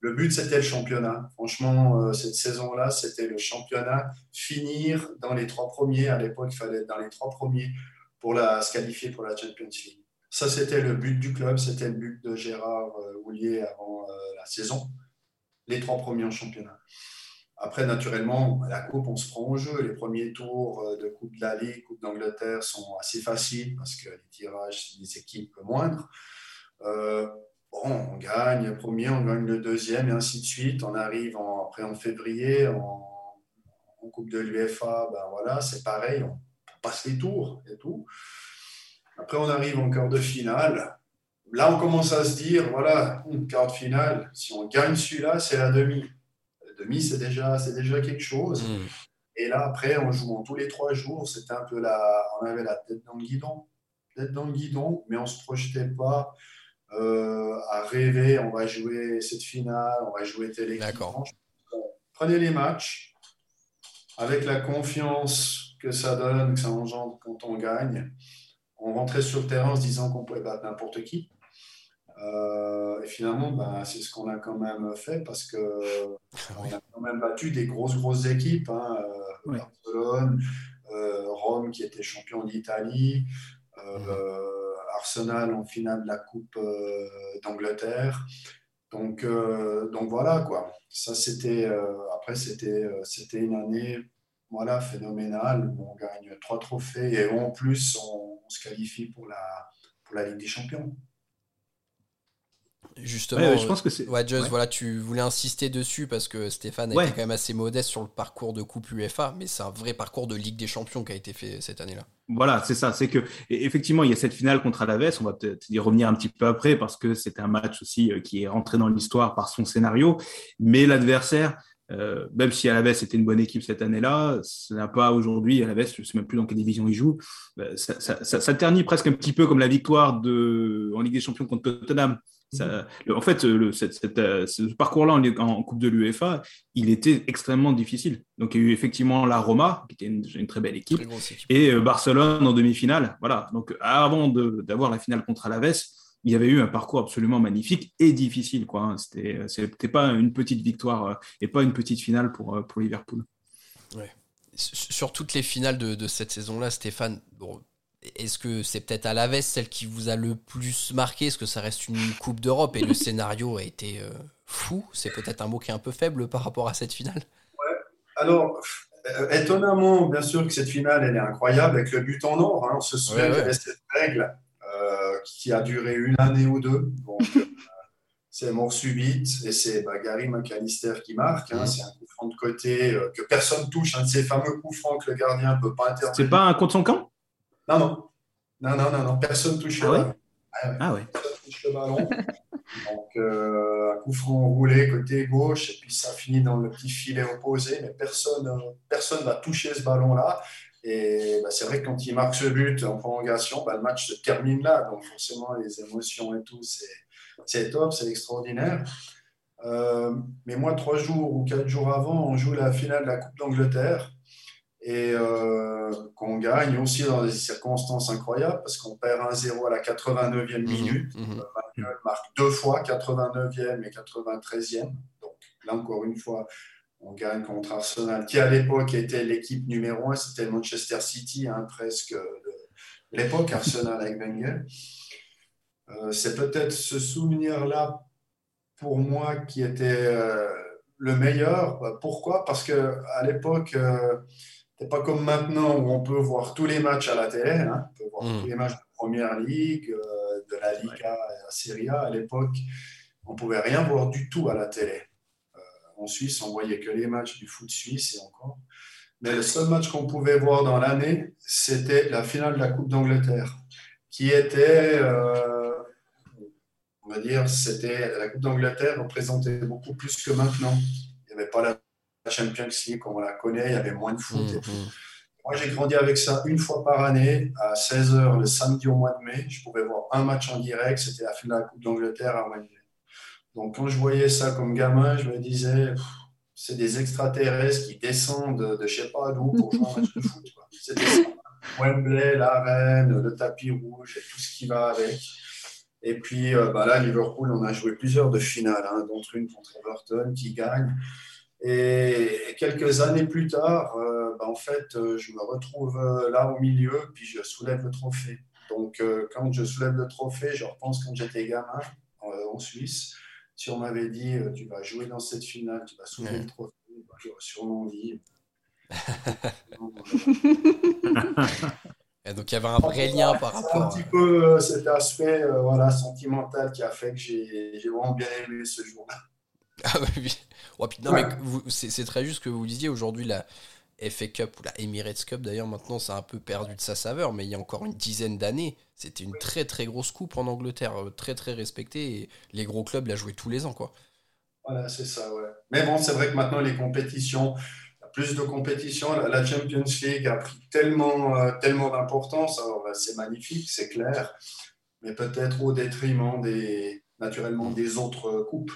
S3: Le but, c'était le championnat. Franchement, cette saison-là, c'était le championnat. Finir dans les trois premiers. À l'époque, il fallait être dans les trois premiers pour la, se qualifier pour la Champions League. Ça, c'était le but du club, c'était le but de Gérard Houlier avant la saison. Les trois premiers en championnat. Après, naturellement, la Coupe, on se prend au jeu. Les premiers tours de Coupe de la Ligue, Coupe d'Angleterre sont assez faciles parce que les tirages, c'est des équipes moindres. Euh, bon, on gagne le premier, on gagne le deuxième, et ainsi de suite. On arrive en, après en février, en, Coupe de l'UFA, ben voilà, c'est pareil, on passe les tours et tout. Après, on arrive en quart de finale. Là, on commence à se dire, voilà, une quart de finale, si on gagne celui-là, c'est la demi. La demi, c'est déjà, c'est déjà quelque chose. Mm. Et là, après, on joue tous les trois jours. C'était un peu la, on avait la tête dans le guidon, tête dans le guidon, mais on ne se projetait pas euh, à rêver, on va jouer cette finale, on va jouer telle équipe. Prenez les matchs avec la confiance que ça donne, que ça engendre quand on gagne. On rentrait sur le terrain en se disant qu'on pouvait battre n'importe qui. Euh, et finalement, ben, c'est ce qu'on a quand même fait parce que on a quand même battu des grosses, grosses équipes. Hein, euh, Barcelone, Rome qui était champion d'Italie. Arsenal en finale de la Coupe euh, d'Angleterre. Donc, euh, donc voilà quoi. Ça c'était euh, après c'était c'était une année voilà phénoménale on gagne trois trophées et en plus on, se qualifie pour la pour la Ligue des Champions.
S1: Justement, je pense que c'est. Ouais, Just, voilà, tu voulais insister dessus parce que Stéphane a été quand même assez modeste sur le parcours de Coupe UEFA, mais c'est un vrai parcours de Ligue des Champions qui a été fait cette année-là.
S5: Voilà, c'est ça. C'est que effectivement, il y a cette finale contre Alaves. On va peut-être y revenir un petit peu après parce que c'était un match aussi euh, qui est rentré dans l'histoire par son scénario. Mais l'adversaire, euh, même si Alaves était une bonne équipe cette année-là, ce n'est pas aujourd'hui. Alaves, je ne sais même plus dans quelle division il joue. Euh, ça, ça, ternit presque un petit peu comme la victoire de, en Ligue des Champions contre Tottenham. en fait, le, ce parcours-là en, Coupe de l'UEFA, il était extrêmement difficile. Donc, il y a eu effectivement la Roma, qui était une, très belle équipe, et Barcelone en demi-finale. Voilà. Donc, avant d'avoir la finale contre Alaves, il y avait eu un parcours absolument magnifique et difficile. Quoi. Hein. C'était, c'était pas une petite victoire euh, et pas une petite finale pour, euh, pour Liverpool.
S1: Sur toutes les finales de, cette saison-là, Stéphane, est-ce que c'est peut-être à la veste celle qui vous a le plus marqué? Est-ce que ça reste une Coupe d'Europe et le scénario a été euh, fou? C'est peut-être un mot qui est un peu faible par rapport à cette finale.
S3: Ouais. Alors, étonnamment, bien sûr que cette finale, elle est incroyable avec le but en or. Hein. On se souvient qu'il y avait cette règle qui a duré une année ou deux. Donc, euh, c'est mort subite et c'est bah, Gary McAllister qui marque. Hein. C'est un coup franc de côté euh, que personne touche, un de ces fameux coups francs que le gardien ne peut pas intervenir.
S5: C'est pas un contre son camp?
S3: Non, non. Non, non, non, non. Personne touche
S5: ah
S3: le
S5: ballon.
S3: Ah ouais. Personne touche le ballon. Donc, euh, un coup franc roulé côté gauche, et puis ça finit dans le petit filet opposé, mais personne ne personne va toucher ce ballon-là. Et bah, c'est vrai que quand il marque ce but en prolongation, bah, le match se termine là. Donc forcément, les émotions et tout, c'est top, c'est extraordinaire. Euh, mais moi, trois jours ou quatre jours avant, on joue la finale de la Coupe d'Angleterre et euh, qu'on gagne aussi dans des circonstances incroyables parce qu'on perd 1-0 à la 89e mhm, minute. Mmh, marque deux fois, 89e et 93e. Donc là, encore une fois, on gagne contre Arsenal, qui à l'époque était l'équipe numéro un, c'était Manchester City, hein, presque de l'époque Arsenal avec Wenger. Euh, c'est peut-être ce souvenir-là pour moi qui était euh, le meilleur. Bah, pourquoi? Parce que à l'époque, euh, c'est pas comme maintenant où on peut voir tous les matchs à la télé. Hein. on peut voir hmm. tous les matchs de Première Ligue, de la Liga la Serie A. À l'époque, on pouvait rien voir du tout à la télé en Suisse, on voyait que les matchs du foot suisse et encore. Mais le seul match qu'on pouvait voir dans l'année, c'était la finale de la Coupe d'Angleterre, qui était, euh, on va dire, c'était la Coupe d'Angleterre représentait beaucoup plus que maintenant. Il n'y avait pas la Champions League comme on la connaît, il y avait moins de foot. Et tout. Mm-hmm. Moi, j'ai grandi avec ça une fois par année, à 16h le samedi au mois de mai. Je pouvais voir un match en direct, c'était la finale de la Coupe d'Angleterre à Wembley. Donc quand je voyais ça comme gamin, je me disais, c'est des extraterrestres qui descendent de je ne sais pas d'où pour jouer un match de foot. C'était ça. Wembley, l'arène, le tapis rouge et tout ce qui va avec. Et puis euh, bah là, Liverpool, on a joué plusieurs de finales, hein, dont une contre Everton qui gagne. Et quelques années plus tard, euh, bah, en fait, euh, je me retrouve là au milieu, puis je soulève le trophée. Donc, euh, quand je soulève le trophée, je repense quand j'étais gamin en Suisse. Si on m'avait dit, tu vas jouer dans cette finale, tu vas soulever le trophée, bah, j'aurais sûrement dit.
S1: Et donc il y avait un vrai lien par rapport.
S3: un petit peu cet aspect voilà, sentimental qui a fait que j'ai vraiment bien aimé ce jour-là.
S1: Ah oui. non, mais c'est très juste ce que vous disiez. Aujourd'hui, la FA Cup ou la Emirates Cup, d'ailleurs, maintenant, ça a un peu perdu de sa saveur. Mais il y a encore une dizaine d'années, c'était une très très grosse coupe en Angleterre, euh, très très respectée. Et les gros clubs la jouaient tous les ans, quoi.
S3: Voilà, c'est ça, ouais. Mais bon, c'est vrai que maintenant, les compétitions, plus de compétitions, la Champions League a pris tellement, euh, tellement d'importance. Alors, bah, c'est magnifique, c'est clair. Mais peut-être au détriment des, naturellement, des autres coupes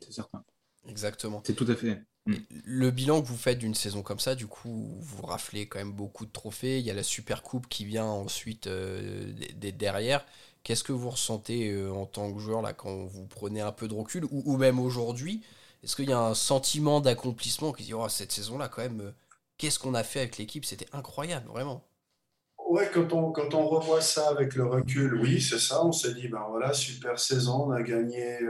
S5: c'est certain.
S1: Exactement.
S5: C'est tout à fait.
S1: Mm. Le bilan que vous faites d'une saison comme ça, du coup, vous raflez quand même beaucoup de trophées. Il y a la Super Coupe qui vient ensuite euh, derrière. Qu'est-ce que vous ressentez euh, en tant que joueur là quand vous prenez un peu de recul ou, même aujourd'hui? Est-ce qu'il y a un sentiment d'accomplissement qui dit oh, cette saison-là, quand même, euh, qu'est-ce qu'on a fait avec l'équipe? C'était incroyable, vraiment.
S3: Ouais, quand on, quand on revoit ça avec le recul, oui, c'est ça. On s'est dit, ben voilà, super saison, on a gagné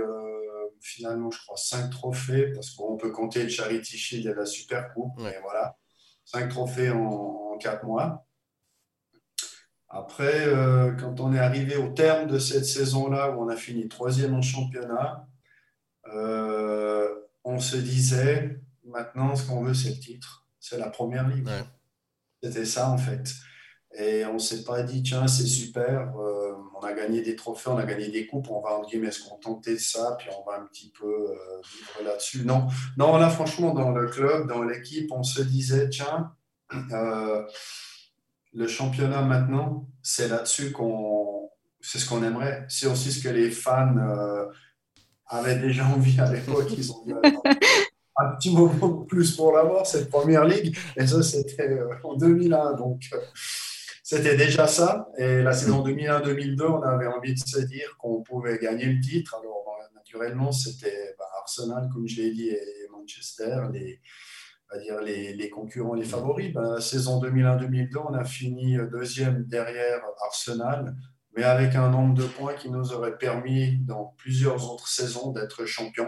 S3: finalement, je crois, cinq trophées, parce qu'on peut compter le Charity Shield et la Super Coupe, mais voilà, cinq trophées en, quatre mois. Après, euh, quand on est arrivé au terme de cette saison-là, où on a fini troisième en championnat, euh, on se disait, maintenant, ce qu'on veut, c'est le titre, c'est la première ligue. C'était ça, en fait. Et on ne s'est pas dit, tiens, c'est super, euh, on a gagné des trophées, on a gagné des coupes, on va en guillemets se contenter de ça, puis on va un petit peu euh, vivre là-dessus. Non, non, là, franchement, dans le club, dans l'équipe, on se disait, tiens, euh, le championnat maintenant, c'est là-dessus qu'on. C'est ce qu'on aimerait. C'est aussi ce que les fans avaient déjà envie à l'époque. Ils ont dit, un petit moment de plus pour l'avoir, cette première ligue. Et ça, c'était en 2001. Donc, c'était déjà ça. Et la saison 2001-2002, on avait envie de se dire qu'on pouvait gagner le titre. Alors, naturellement, c'était bah, Arsenal, comme je l'ai dit, et Manchester, les, va dire les, les, concurrents, les favoris. Bah, la saison 2001-2002, on a fini deuxième derrière Arsenal, mais avec un nombre de points qui nous aurait permis, dans plusieurs autres saisons, d'être champion.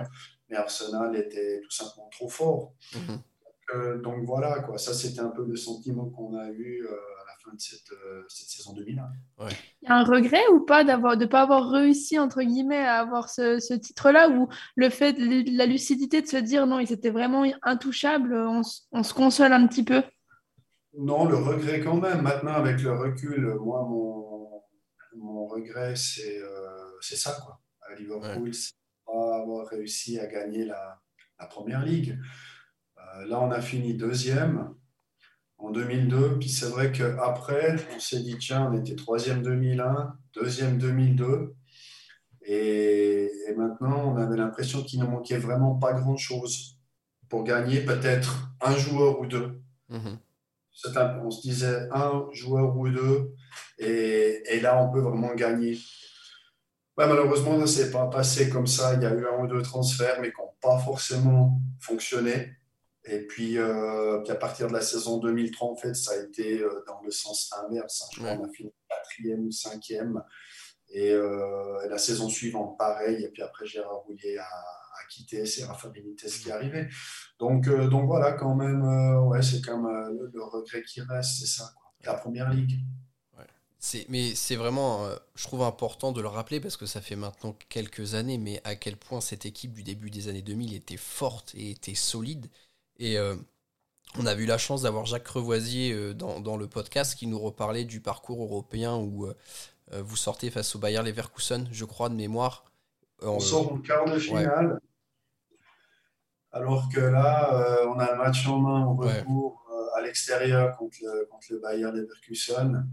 S3: Mais Arsenal était tout simplement trop fort. Mm-hmm. donc, euh, donc, voilà, quoi. ça c'était un peu le sentiment qu'on a eu. Euh, de euh, cette, saison 2001.
S4: Il y a un regret ou pas d'avoir de pas avoir réussi entre guillemets à avoir ce, titre-là ou le fait de la lucidité de se dire non, ils étaient vraiment intouchables, on, se console un petit peu?
S3: Non, le regret quand même. Maintenant, avec le recul, moi, mon, mon regret, c'est euh, ça. Quoi. À Liverpool, c'est pas avoir réussi à gagner la, la première ligue. Euh, là, on a fini deuxième en 2002. Puis c'est vrai qu'après, on s'est dit, tiens, on était troisième 2001, deuxième 2002. Et, maintenant, on avait l'impression qu'il ne manquait vraiment pas grand-chose pour gagner peut-être un joueur ou deux. Mhm. on se disait un joueur ou deux, et, et là, on peut vraiment gagner. malheureusement, ça ne s'est pas passé comme ça. Il y a eu un ou deux transferts, mais qui n'ont pas forcément fonctionné. Et puis, euh, puis, à partir de la saison 2003, en fait, ça a été euh, dans le sens inverse. Hein. Je crois qu'on a fini quatrième ou cinquième. Euh, et la saison suivante, pareil. Et puis après, Gérard Rouillet a, a quitté. C'est Rafa Benitez qui est arrivé. Donc, donc voilà, quand même, ouais, c'est quand même le, regret qui reste, c'est ça, la première ligue.
S1: Ouais. Mais c'est vraiment, je trouve important de le rappeler parce que ça fait maintenant quelques années, mais à quel point cette équipe du début des années 2000 était forte et était solide. Et euh, on a eu la chance d'avoir Jacques Revoisier euh, dans, le podcast qui nous reparlait du parcours européen où euh, vous sortez face au Bayer Leverkusen, je crois, de mémoire.
S3: On sort en quart de finale. Alors que là, on a le match en main au retour à l'extérieur contre le, contre le Bayer Leverkusen.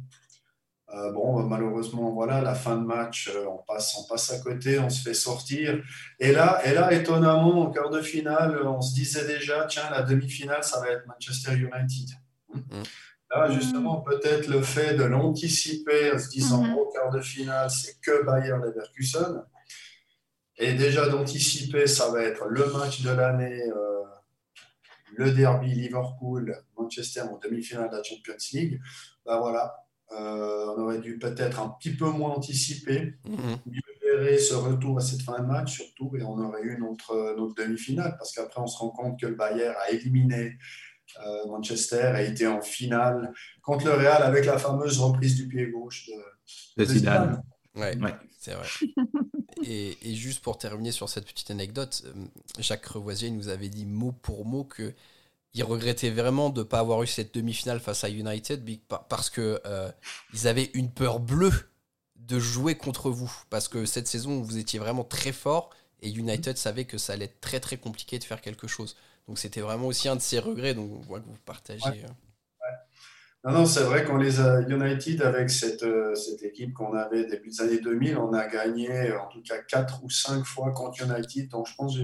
S3: Euh, bon, malheureusement, voilà, la fin de match, euh, on, passe, on passe à côté, on se fait sortir. Et là, et là, étonnamment, en quart de finale, on se disait déjà, tiens, la demi-finale, ça va être Manchester United. Mm. Là, justement, peut-être le fait de l'anticiper en se disant, mm-hmm. au quart de finale, c'est que Bayern Leverkusen. Et déjà d'anticiper, ça va être le match de l'année, euh, le derby Liverpool-Manchester en demi-finale de la Champions League. Ben voilà, on aurait dû peut-être un petit peu moins anticiper,
S1: Mhm.
S3: mieux gérer ce retour à cette fin de match surtout, et on aurait eu notre, notre demi-finale, parce qu'après on se rend compte que le Bayern a éliminé euh, Manchester, a été en finale contre le Real avec la fameuse reprise du pied gauche de,
S5: De Zidane.
S1: Ouais,
S5: Ouais.
S1: c'est vrai. et, et juste pour terminer sur cette petite anecdote, euh, Jacques Revoisier nous avait dit mot pour mot que il regrettait vraiment de ne pas avoir eu cette demi-finale face à United parce que euh, ils avaient une peur bleue de jouer contre vous parce que cette saison vous étiez vraiment très fort et United savait que ça allait être très très compliqué de faire quelque chose. Donc c'était vraiment aussi un de ses regrets donc on voit que vous partagez.
S3: Ouais.
S1: euh,
S3: Non, non, c'est vrai qu'on les a United avec cette, euh, cette équipe qu'on avait début des années 2000, on a gagné en tout cas 4 ou 5 fois contre United. Donc je pense en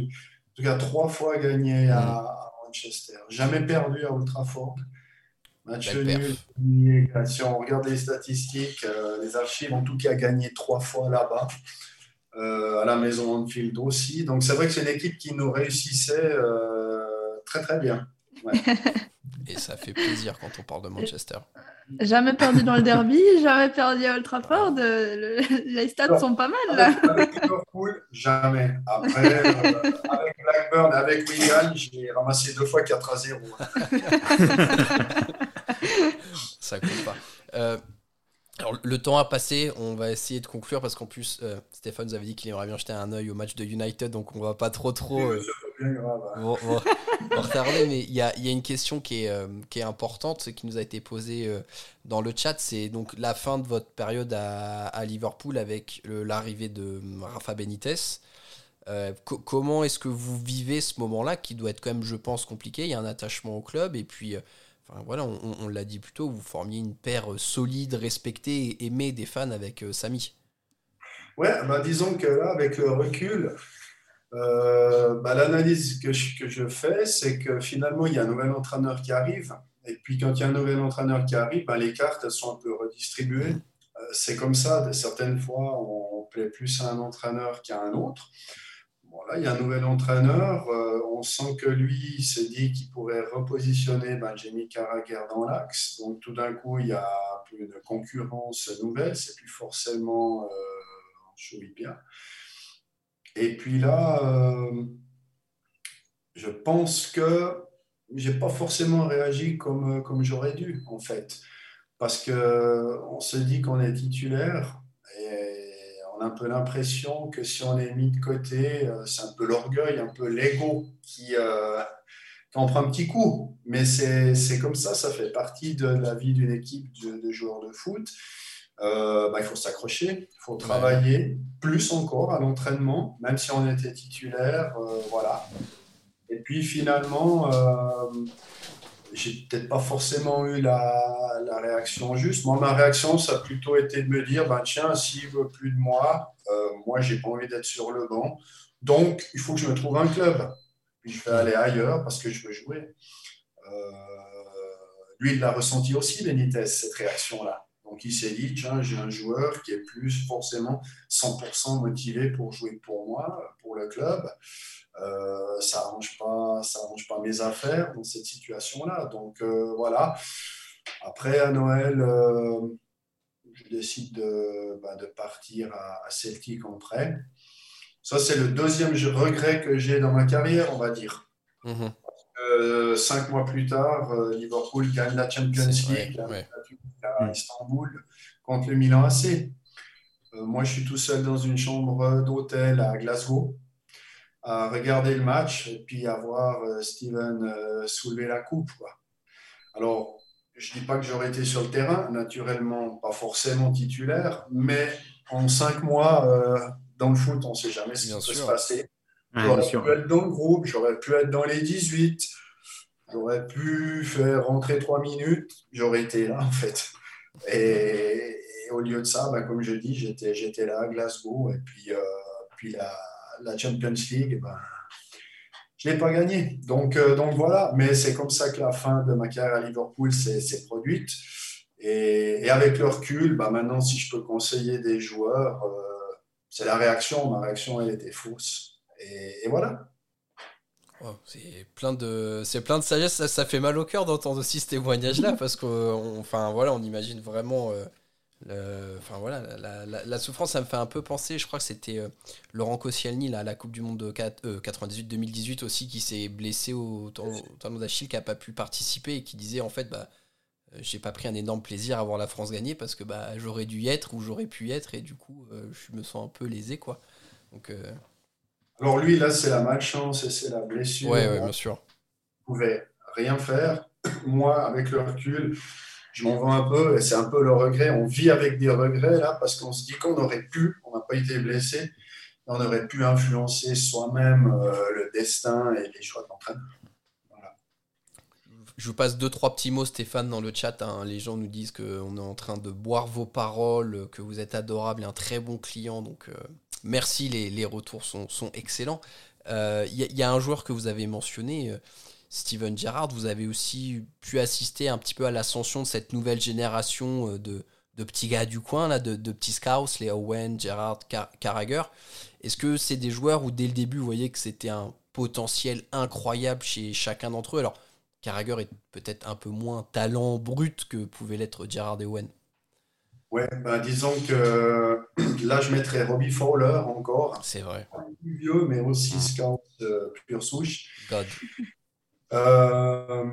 S3: tout cas 3 fois gagné à, à Manchester. Jamais perdu à Old Trafford. Match nul. Si on regarde les statistiques, euh, les archives, en tout cas gagné 3 fois là-bas. Euh, à la maison Anfield aussi. Donc c'est vrai que c'est une équipe qui nous réussissait euh, très très bien.
S1: Et ça fait plaisir quand on parle de Manchester.
S4: Jamais perdu dans le derby, jamais perdu à Old Trafford. euh, le- les stats sont pas mal là.
S3: Avec, avec Liverpool, jamais. Après, euh, avec Blackburn, avec Wigan, j'ai ramassé deux fois 4 à 0.
S1: ça compte pas. Euh, alors, le temps a passé, on va essayer de conclure parce qu'en plus, euh, Stéphane nous avait dit qu'il aimerait bien jeter un œil au match de United, donc on va pas trop trop euh,
S3: bien grave. hein.
S1: retarder, mais il y a, il y a une question qui est, euh, qui est importante, qui nous a été posée euh, dans le chat, c'est donc la fin de votre période à, à Liverpool avec l'arrivée de Rafa Benitez. Euh, co- comment est-ce que vous vivez ce moment-là qui doit être quand même, je pense, compliqué? Il y a un attachement au club et puis, euh, enfin, voilà, on, on- on l'a dit plus tôt, vous formiez une paire euh, solide, respectée et aimée des fans avec euh, Samy.
S3: Ouais, bah, disons que là, avec le recul, euh, bah, l'analyse que je, fais, c'est que finalement, il y a un nouvel entraîneur qui arrive. Et puis, quand il y a un nouvel entraîneur qui arrive, bah, les cartes sont un peu redistribuées. Euh, c'est comme ça. Certaines fois, on plaît plus à un entraîneur qu'à un autre. Bon, là, il y a un nouvel entraîneur. euh, on sent que lui il s'est dit qu'il pourrait repositionner ben, Jamie Carragher dans l'axe. Donc, tout d'un coup, il y a une concurrence nouvelle. C'est plus forcément euh, Chouipia. Et puis là, euh, je pense que j'ai pas forcément réagi comme, comme j'aurais dû, en fait. Parce qu'on se dit qu'on est titulaire et on a un peu l'impression que si on est mis de côté, euh, c'est un peu l'orgueil, un peu l'ego qui, euh, qui en prend un petit coup. Mais c'est comme ça, ça fait partie de la vie d'une équipe de joueurs de foot. Euh, bah, il faut s'accrocher, il faut travailler plus encore à l'entraînement, même si on était titulaire, euh, voilà. Et puis finalement, euh, j'ai peut-être pas forcément eu la, la réaction juste. Moi, ma réaction, ça a plutôt été de me dire, ben tiens, s'il veut plus de moi, euh, moi, j'ai pas envie d'être sur le banc, donc il faut que je me trouve un club. Puis je vais aller ailleurs parce que je veux jouer. Lui, il l'a ressenti aussi, Benitez, cette réaction-là. Donc il s'est dit, tiens, j'ai un joueur qui est plus forcément 100% motivé pour jouer pour moi, pour le club. Euh, ça n'arrange pas, arrange pas mes affaires dans cette situation-là. Donc euh, voilà. Après, à Noël, euh, je décide de, bah, partir à, Celtic en prêt. Ça, c'est le deuxième regret que j'ai dans ma carrière, on va dire.
S1: Mm -hmm.
S3: Euh, cinq mois plus tard, euh, Liverpool gagne la Champions League
S1: ouais, ouais.
S3: à Istanbul contre le Milan AC. Euh, moi, je suis tout seul dans une chambre d'hôtel à Glasgow à regarder le match et puis à voir euh, Steven soulever la coupe. Quoi. Alors, je ne dis pas que j'aurais été sur le terrain, naturellement, pas forcément titulaire, mais en cinq mois, dans le foot, on ne sait jamais ce qui peut se passer.
S5: Ouais,
S3: j'aurais pu être dans le groupe, j'aurais pu être dans les 18, j'aurais pu faire rentrer trois minutes, j'aurais été là en fait. Et, et, au lieu de ça, bah, comme je dis, j'étais, j'étais là à Glasgow et puis, euh, puis la, la, Champions League, ben, je ne l'ai pas gagné. Donc, euh, donc voilà, mais c'est comme ça que la fin de ma carrière à Liverpool s'est produite. Et, et, avec le recul, bah maintenant, si je peux conseiller des joueurs, euh, c'est la réaction. Ma réaction, elle était fausse. Et, et voilà.
S1: Oh, c'est plein de c'est plein de sagesse. Ça, fait mal au cœur d'entendre aussi ce témoignage là parce qu'on enfin voilà on imagine vraiment euh, enfin voilà la, souffrance ça me fait un peu penser je crois que c'était euh, Laurent Koscielny là, à la Coupe du Monde de 98 2018 aussi qui s'est blessé au, tendon d'Achille qui a pas pu participer et qui disait en fait bah j'ai pas pris un énorme plaisir à voir la France gagner parce que bah j'aurais dû y être ou j'aurais pu y être et du coup je me sens un peu lésé quoi. Donc
S3: alors lui, là, c'est la malchance et c'est la blessure.
S1: Oui, ouais, bien sûr.
S3: Il pouvait rien faire. Moi, avec le recul, je m'en vais un peu et c'est un peu le regret. On vit avec des regrets là parce qu'on se dit qu'on aurait pu, on n'a pas été blessé, on aurait pu influencer soi-même euh, le destin et les choix de l'entraîneur.
S1: Je vous passe deux, trois petits mots, Stéphane, dans le chat. Hein. Les gens nous disent qu'on est en train de boire vos paroles, que vous êtes adorable et un très bon client. Donc, euh, merci, les, retours sont, excellents. Il euh, y, a un joueur que vous avez mentionné, euh, Steven Gerrard. Vous avez aussi pu assister un petit peu à l'ascension de cette nouvelle génération euh, de, petits gars du coin, là, de, petits scouts, les Owen, Gerrard, Carragher. Est-ce que c'est des joueurs où dès le début, vous voyez que c'était un potentiel incroyable chez chacun d'entre eux? Alors, Carragher est peut-être un peu moins talent brut que pouvait l'être Gerrard et Owen.
S3: Ouais, ben disons que là, je mettrais Robbie Fowler encore.
S1: C'est vrai.
S3: Plus vieux, mais aussi scout euh, pure souche. Euh,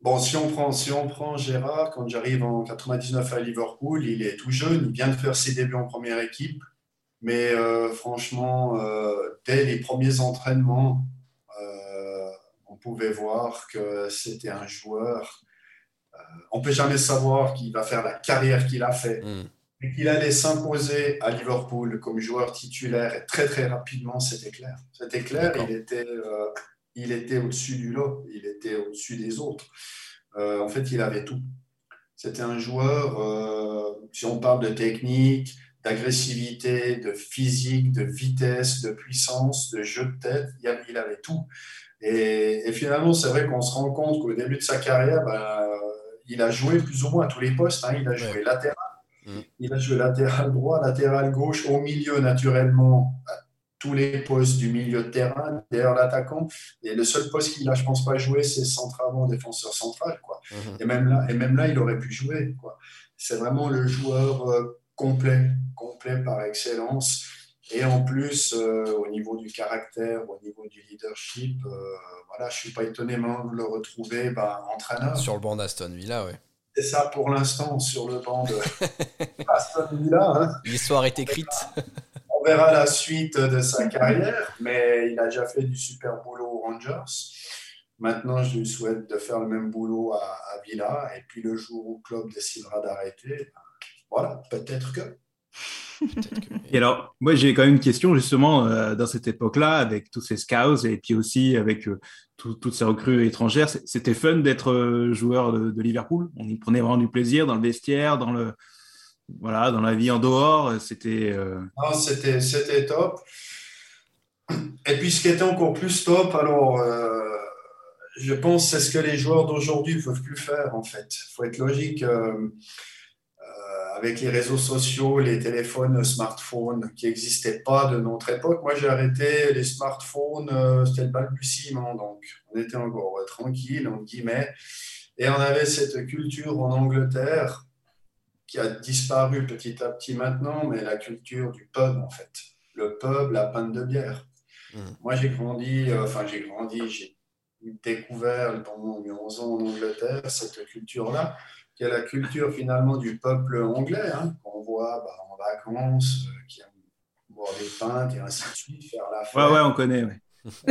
S3: bon, si on, prend, si on prend Gérard, quand j'arrive en 99 à Liverpool, il est tout jeune, il vient de faire ses débuts en première équipe. Mais euh, franchement, dès les premiers entraînements, on pouvait voir que c'était un joueur on peut jamais savoir qu'il va faire la carrière qu'il a fait. Mm. Mais qu'il allait s'imposer à Liverpool comme joueur titulaire et très très rapidement, c'était clair. C'était clair, il était, euh, il était au-dessus du lot, il était au-dessus des autres. Euh, en fait, il avait tout. C'était un joueur, euh, si on parle de technique, d'agressivité, de physique, de vitesse, de puissance, de jeu de tête, il avait tout. Et, finalement, c'est vrai qu'on se rend compte qu'au début de sa carrière, ben, il a joué plus ou moins à tous les postes. Hein. Il a joué latéral, mm. il a joué latéral droit, latéral gauche, au milieu naturellement, à tous les postes du milieu de terrain, derrière l'attaquant. Et le seul poste qu'il a, je pense, pas joué, c'est centre avant, défenseur central. Quoi. Mm-hmm. Et, même là, et même là, il aurait pu jouer. C'est vraiment le joueur euh, complet, complet par excellence. Et en plus, euh, au niveau du caractère, au niveau du leadership, euh, voilà, je ne suis pas étonné de le retrouver bah, entraîneur.
S1: Sur le banc d'Aston Villa, oui.
S3: C'est ça pour l'instant, sur le banc d'Aston Villa. Hein.
S1: L'histoire est écrite.
S3: On verra la suite de sa carrière, mais il a déjà fait du super boulot aux Rangers. Maintenant, je lui souhaite de faire le même boulot à, à Villa. Et puis, le jour où le club décidera d'arrêter, voilà, peut-être que.
S5: Et alors, moi, j'ai quand même une question justement euh, dans cette époque-là, avec tous ces scouts et puis aussi avec euh, toutes ces recrues étrangères. C'était fun d'être euh, joueur de, Liverpool? On y prenait vraiment du plaisir dans le vestiaire, dans le voilà, dans la vie en dehors. C'était.
S3: c'était c'était top. Et puis, ce qui était encore plus top, alors. je pense c'est ce que les joueurs d'aujourd'hui ne peuvent plus faire en fait. Il faut être logique avec les réseaux sociaux, les téléphones, smartphones qui n'existaient pas de notre époque. Moi, j'ai arrêté les smartphones, euh, c'était le balbutiement, donc on était encore tranquille, en guillemets. Et on avait cette culture en Angleterre qui a disparu petit à petit maintenant, mais la culture du pub, en fait. Le pub, la pinte de bière. Mmh. Moi, j'ai grandi, euh, enfin, j'ai grandi, j'ai découvert pendant mes 11 ans en Angleterre cette culture-là qui est la culture finalement du peuple anglais, hein, qu'on voit bah, en vacances, euh, qui aime boire des pintes et ainsi de suite, faire la fête.
S5: Ouais, ouais, on connaît,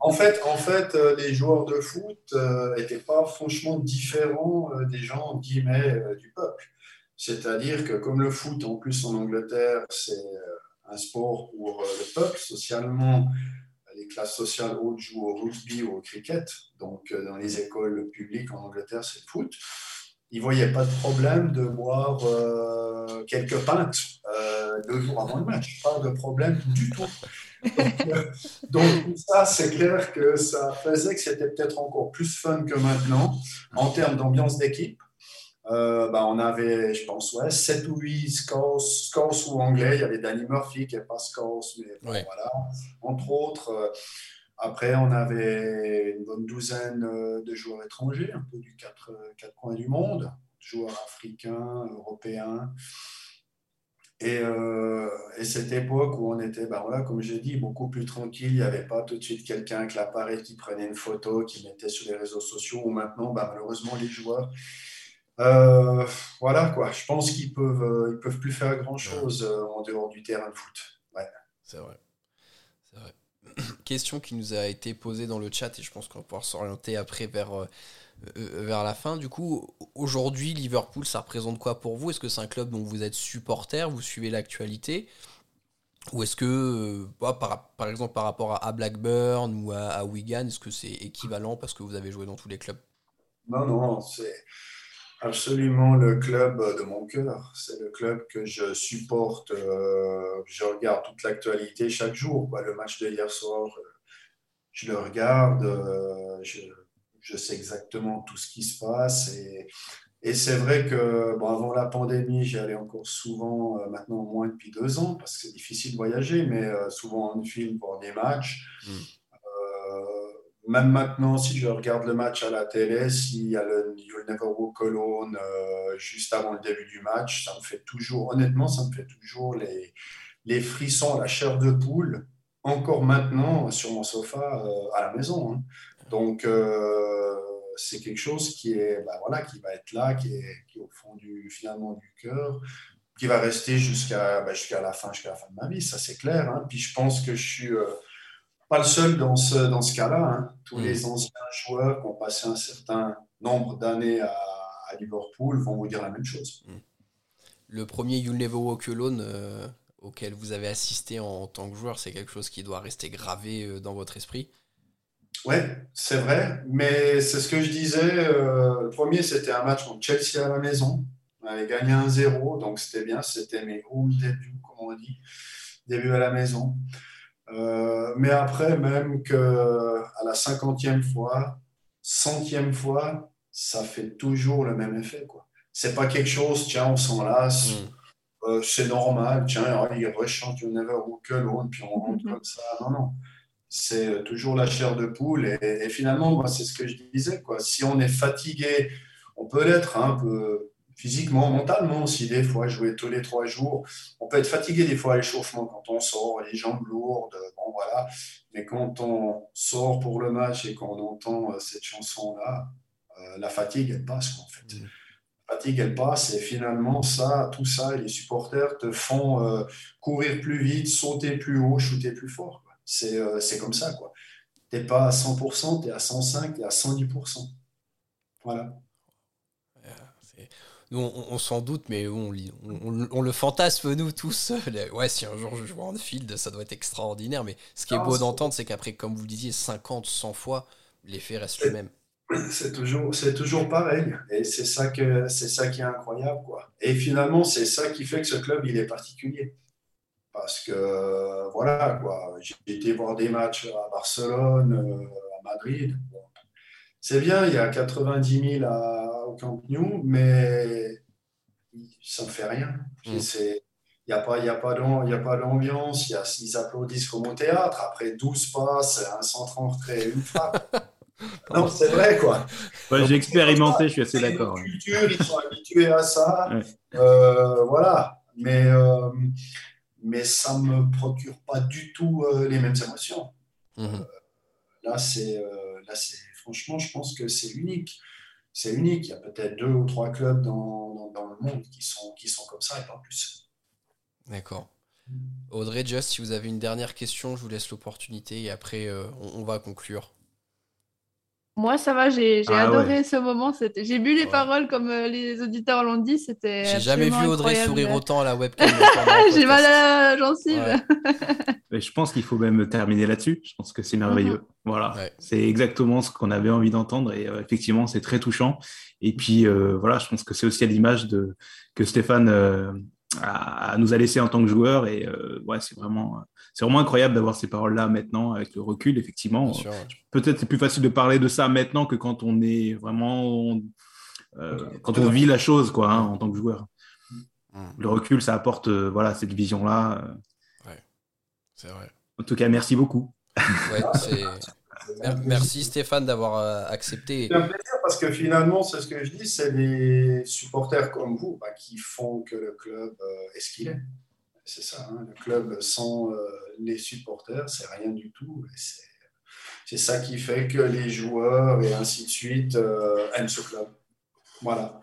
S3: en fait, en fait euh, les joueurs de foot n'étaient euh, pas franchement différents des gens, guillemets, du peuple. C'est-à-dire que comme le foot, en plus en Angleterre, c'est un sport pour le peuple, socialement, les classes sociales hautes jouent au rugby ou au cricket. Donc, euh, dans les écoles publiques en Angleterre, c'est le foot. Ils ne voyaient pas de problème de boire euh, quelques pintes euh, deux jours avant le match. Pas de problème du tout. Donc, ça, c'est clair que ça faisait que c'était peut-être encore plus fun que maintenant en termes d'ambiance d'équipe. Bah, on avait, je pense, ouais, 7 ou 8 Scouse ou anglais. Il y avait Danny Murphy qui n'est pas Scouse, mais voilà, entre autres. Après, on avait une bonne douzaine de joueurs étrangers, un peu du quatre, quatre coins du monde, joueurs africains, européens. Euh, et, cette époque où on était, ben voilà, comme j'ai dit, beaucoup plus tranquille, il n'y avait pas tout de suite quelqu'un avec l'appareil qui prenait une photo, qui mettait sur les réseaux sociaux, ou maintenant, ben, malheureusement, les joueurs, euh, voilà quoi, je pense qu'ils peuvent, euh, ils peuvent plus faire grand-chose en dehors du terrain de foot. Ouais.
S1: C'est vrai. vrai. Question qui nous a été posée dans le chat, et je pense qu'on va pouvoir s'orienter après vers euh, vers la fin. Du coup, aujourd'hui, Liverpool, ça représente quoi pour vous? Est-ce que c'est un club dont vous êtes supporter, vous suivez l'actualité? Ou est-ce que, euh, bah, par, par, exemple, par rapport à Blackburn ou à, Wigan, est-ce que c'est équivalent parce que vous avez joué dans tous les clubs?
S3: Non, non, c'est absolument le club de mon cœur. C'est le club que je supporte. Euh, je regarde toute l'actualité chaque jour. Le match de hier soir, je le regarde. je je sais exactement tout ce qui se passe. Et, et c'est vrai que bon, avant la pandémie, j'y allais encore souvent, euh, maintenant au moins depuis deux ans, parce que c'est difficile de voyager, mais euh, souvent en film pour des matchs. Mm. Euh, même maintenant, si je regarde le match à la télé, s'il y a le You'll Never Walk Alone juste avant le début du match, ça me fait toujours, honnêtement, ça me fait toujours les, les frissons, la chair de poule, encore maintenant sur mon sofa à la maison. Hein. Donc, euh, c'est quelque chose qui, est, bah, voilà, qui va être là, qui est, au fond du, finalement du cœur, qui va rester jusqu'à bah, la fin, jusqu'à la fin de ma vie, ça c'est clair. Hein. Puis je pense que je suis euh, pas le seul dans ce, dans ce cas-là. Hein. Tous mm. les anciens joueurs qui ont passé un certain nombre d'années à, Liverpool vont vous dire la même chose. Mm.
S1: Le premier You'll Never Walk Alone euh, auquel vous avez assisté en tant que joueur, c'est quelque chose qui doit rester gravé dans votre esprit?
S3: Oui, c'est vrai, mais c'est ce que je disais. Euh, le premier, c'était un match contre Chelsea à la maison. On avait gagné 1-0, donc c'était bien. C'était mes home débuts, comme on dit, début à la maison. Euh, mais après, même qu'à la cinquantième fois, centième fois, ça fait toujours le même effet. quoi. C'est pas quelque chose, tiens, on s'en lasse, mm. euh, c'est normal, tiens, il rechante You Never Walk Alone, puis on rentre mm-hmm. comme ça. Non, non c'est euh, toujours la chair de poule. Et, finalement, moi, c'est ce que je disais. Quoi. Si on est fatigué, on peut l'être un peu physiquement, mentalement aussi, des fois, jouer tous les trois jours. On peut être fatigué des fois à l'échauffement quand on sort, les jambes lourdes, bon voilà. Mais quand on sort pour le match et qu'on entend euh, cette chanson-là, euh, la fatigue, elle passe, en fait. Mmh. La fatigue, elle passe et finalement, ça, tout ça, les supporters te font courir plus vite, sauter plus haut, shooter plus fort. Euh, c'est comme ça, quoi. Tu n'es pas à 100%, tu es à 105, tu es à 110%. Voilà.
S1: Nous, on, s'en doute, mais on, on, le fantasme, nous tous. Ouais, si un jour je joue en field, ça doit être extraordinaire. Mais ce qui est beau d'entendre, c'est qu'après, comme vous le disiez, 50, 100 fois, l'effet reste le même.
S3: C'est toujours, c'est toujours pareil. Et c'est ça, que, c'est ça qui est incroyable. Quoi. Et finalement, c'est ça qui fait que ce club, il est particulier. Parce que, voilà, quoi. J'ai été voir des matchs à Barcelone, euh, à Madrid. C'est bien, il y a 90 000 à, au Camp Nou, mais ça ne fait rien. Mm. Il n'y a pas, y a pas d'ambiance, ils applaudissent comme au théâtre. Après 12 passes, un centre en retrait, une frappe. non, c'est vrai, quoi.
S5: J'ai expérimenté, je suis assez d'accord.
S3: Ils sont habitués à ça. Euh, voilà. Mais euh, mais ça ne me procure pas du tout euh, les mêmes émotions. Là, c'est, euh, là, c'est, franchement, je pense que c'est unique. C'est unique. Il y a peut-être deux ou trois clubs dans, le monde qui sont, qui sont comme ça et pas plus.
S1: D'accord. Audrey, Just, si vous avez une dernière question, je vous laisse l'opportunité et après, on va conclure.
S4: Moi, ça va, j'ai ah adoré ce moment. J'ai bu les paroles comme euh, les auditeurs l'ont dit. C'était.
S1: J'ai jamais vu Audrey sourire autant à la webcam.
S4: j'ai mal à la gencive.
S5: je pense qu'il faut même terminer là-dessus. Je pense que c'est merveilleux. Mhm. Voilà, c'est exactement ce qu'on avait envie d'entendre et euh, effectivement, c'est très touchant. Et puis euh, voilà, je pense que c'est aussi à l'image de que Stéphane à, nous a laissé en tant que joueur. Et euh, ouais, c'est vraiment, c'est vraiment incroyable d'avoir ces paroles-là maintenant avec le recul, effectivement. Peut-être c'est plus facile de parler de ça maintenant que quand on est vraiment quand on vit la chose, quoi, hein, en tant que joueur. Mm. Le recul, ça apporte voilà, cette vision-là.
S1: Ouais, c'est vrai.
S5: En tout cas, merci beaucoup.
S1: Merci Stéphane d'avoir accepté.
S3: C'est un plaisir parce que finalement, c'est ce que je dis, c'est les supporters comme vous bah, qui font que le club est ce qu'il est. C'est ça, hein. le club sans euh, les supporters, c'est rien du tout. C'est ça qui fait que les joueurs et ainsi de suite euh, aiment ce club. Voilà.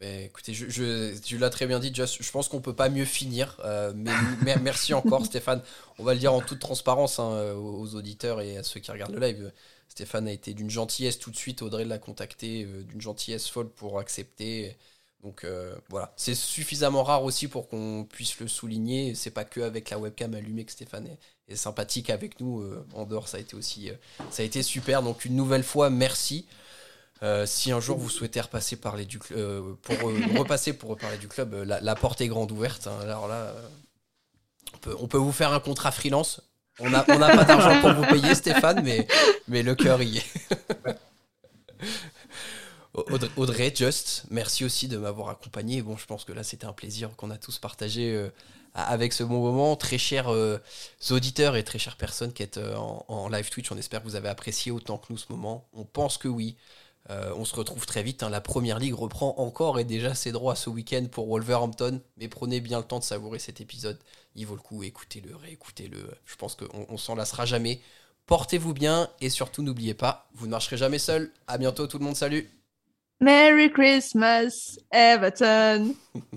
S1: Ben, écoutez, tu l'as très bien dit, je pense qu'on peut pas mieux finir. Euh, mais, merci encore, Stéphane. On va le dire en toute transparence hein, aux auditeurs et à ceux qui regardent le live. Stéphane a été d'une gentillesse tout de suite. Audrey l'a contacté d'une gentillesse folle pour accepter. Donc euh, voilà, c'est suffisamment rare aussi pour qu'on puisse le souligner. C'est pas que avec la webcam allumée que Stéphane est, sympathique avec nous. Euh, en dehors, ça a été aussi, euh, ça a été super. Donc une nouvelle fois, merci. Si un jour vous souhaitez repasser parler du pour repasser pour reparler du club, la, porte est grande ouverte. Hein. Alors là, on peut, on peut vous faire un contrat freelance. On n'a on a pas d'argent pour vous payer, Stéphane, mais, mais le cœur y est. Audrey, Just, merci aussi de m'avoir accompagné. Bon, je pense que là, c'était un plaisir qu'on a tous partagé euh, avec ce bon moment. Très chers euh, auditeurs et très chères personnes qui êtes euh, en, live Twitch, on espère que vous avez apprécié autant que nous ce moment. On pense que oui. On se retrouve très vite. Hein. La première ligue reprend encore et déjà ses droits ce week-end pour Wolverhampton. Mais prenez bien le temps de savourer cet épisode. Il vaut le coup. Écoutez-le, réécoutez-le. Je pense qu'on on, s'en lassera jamais. Portez-vous bien et surtout n'oubliez pas, vous ne marcherez jamais seul. À bientôt tout le monde, salut
S4: Merry Christmas, Everton.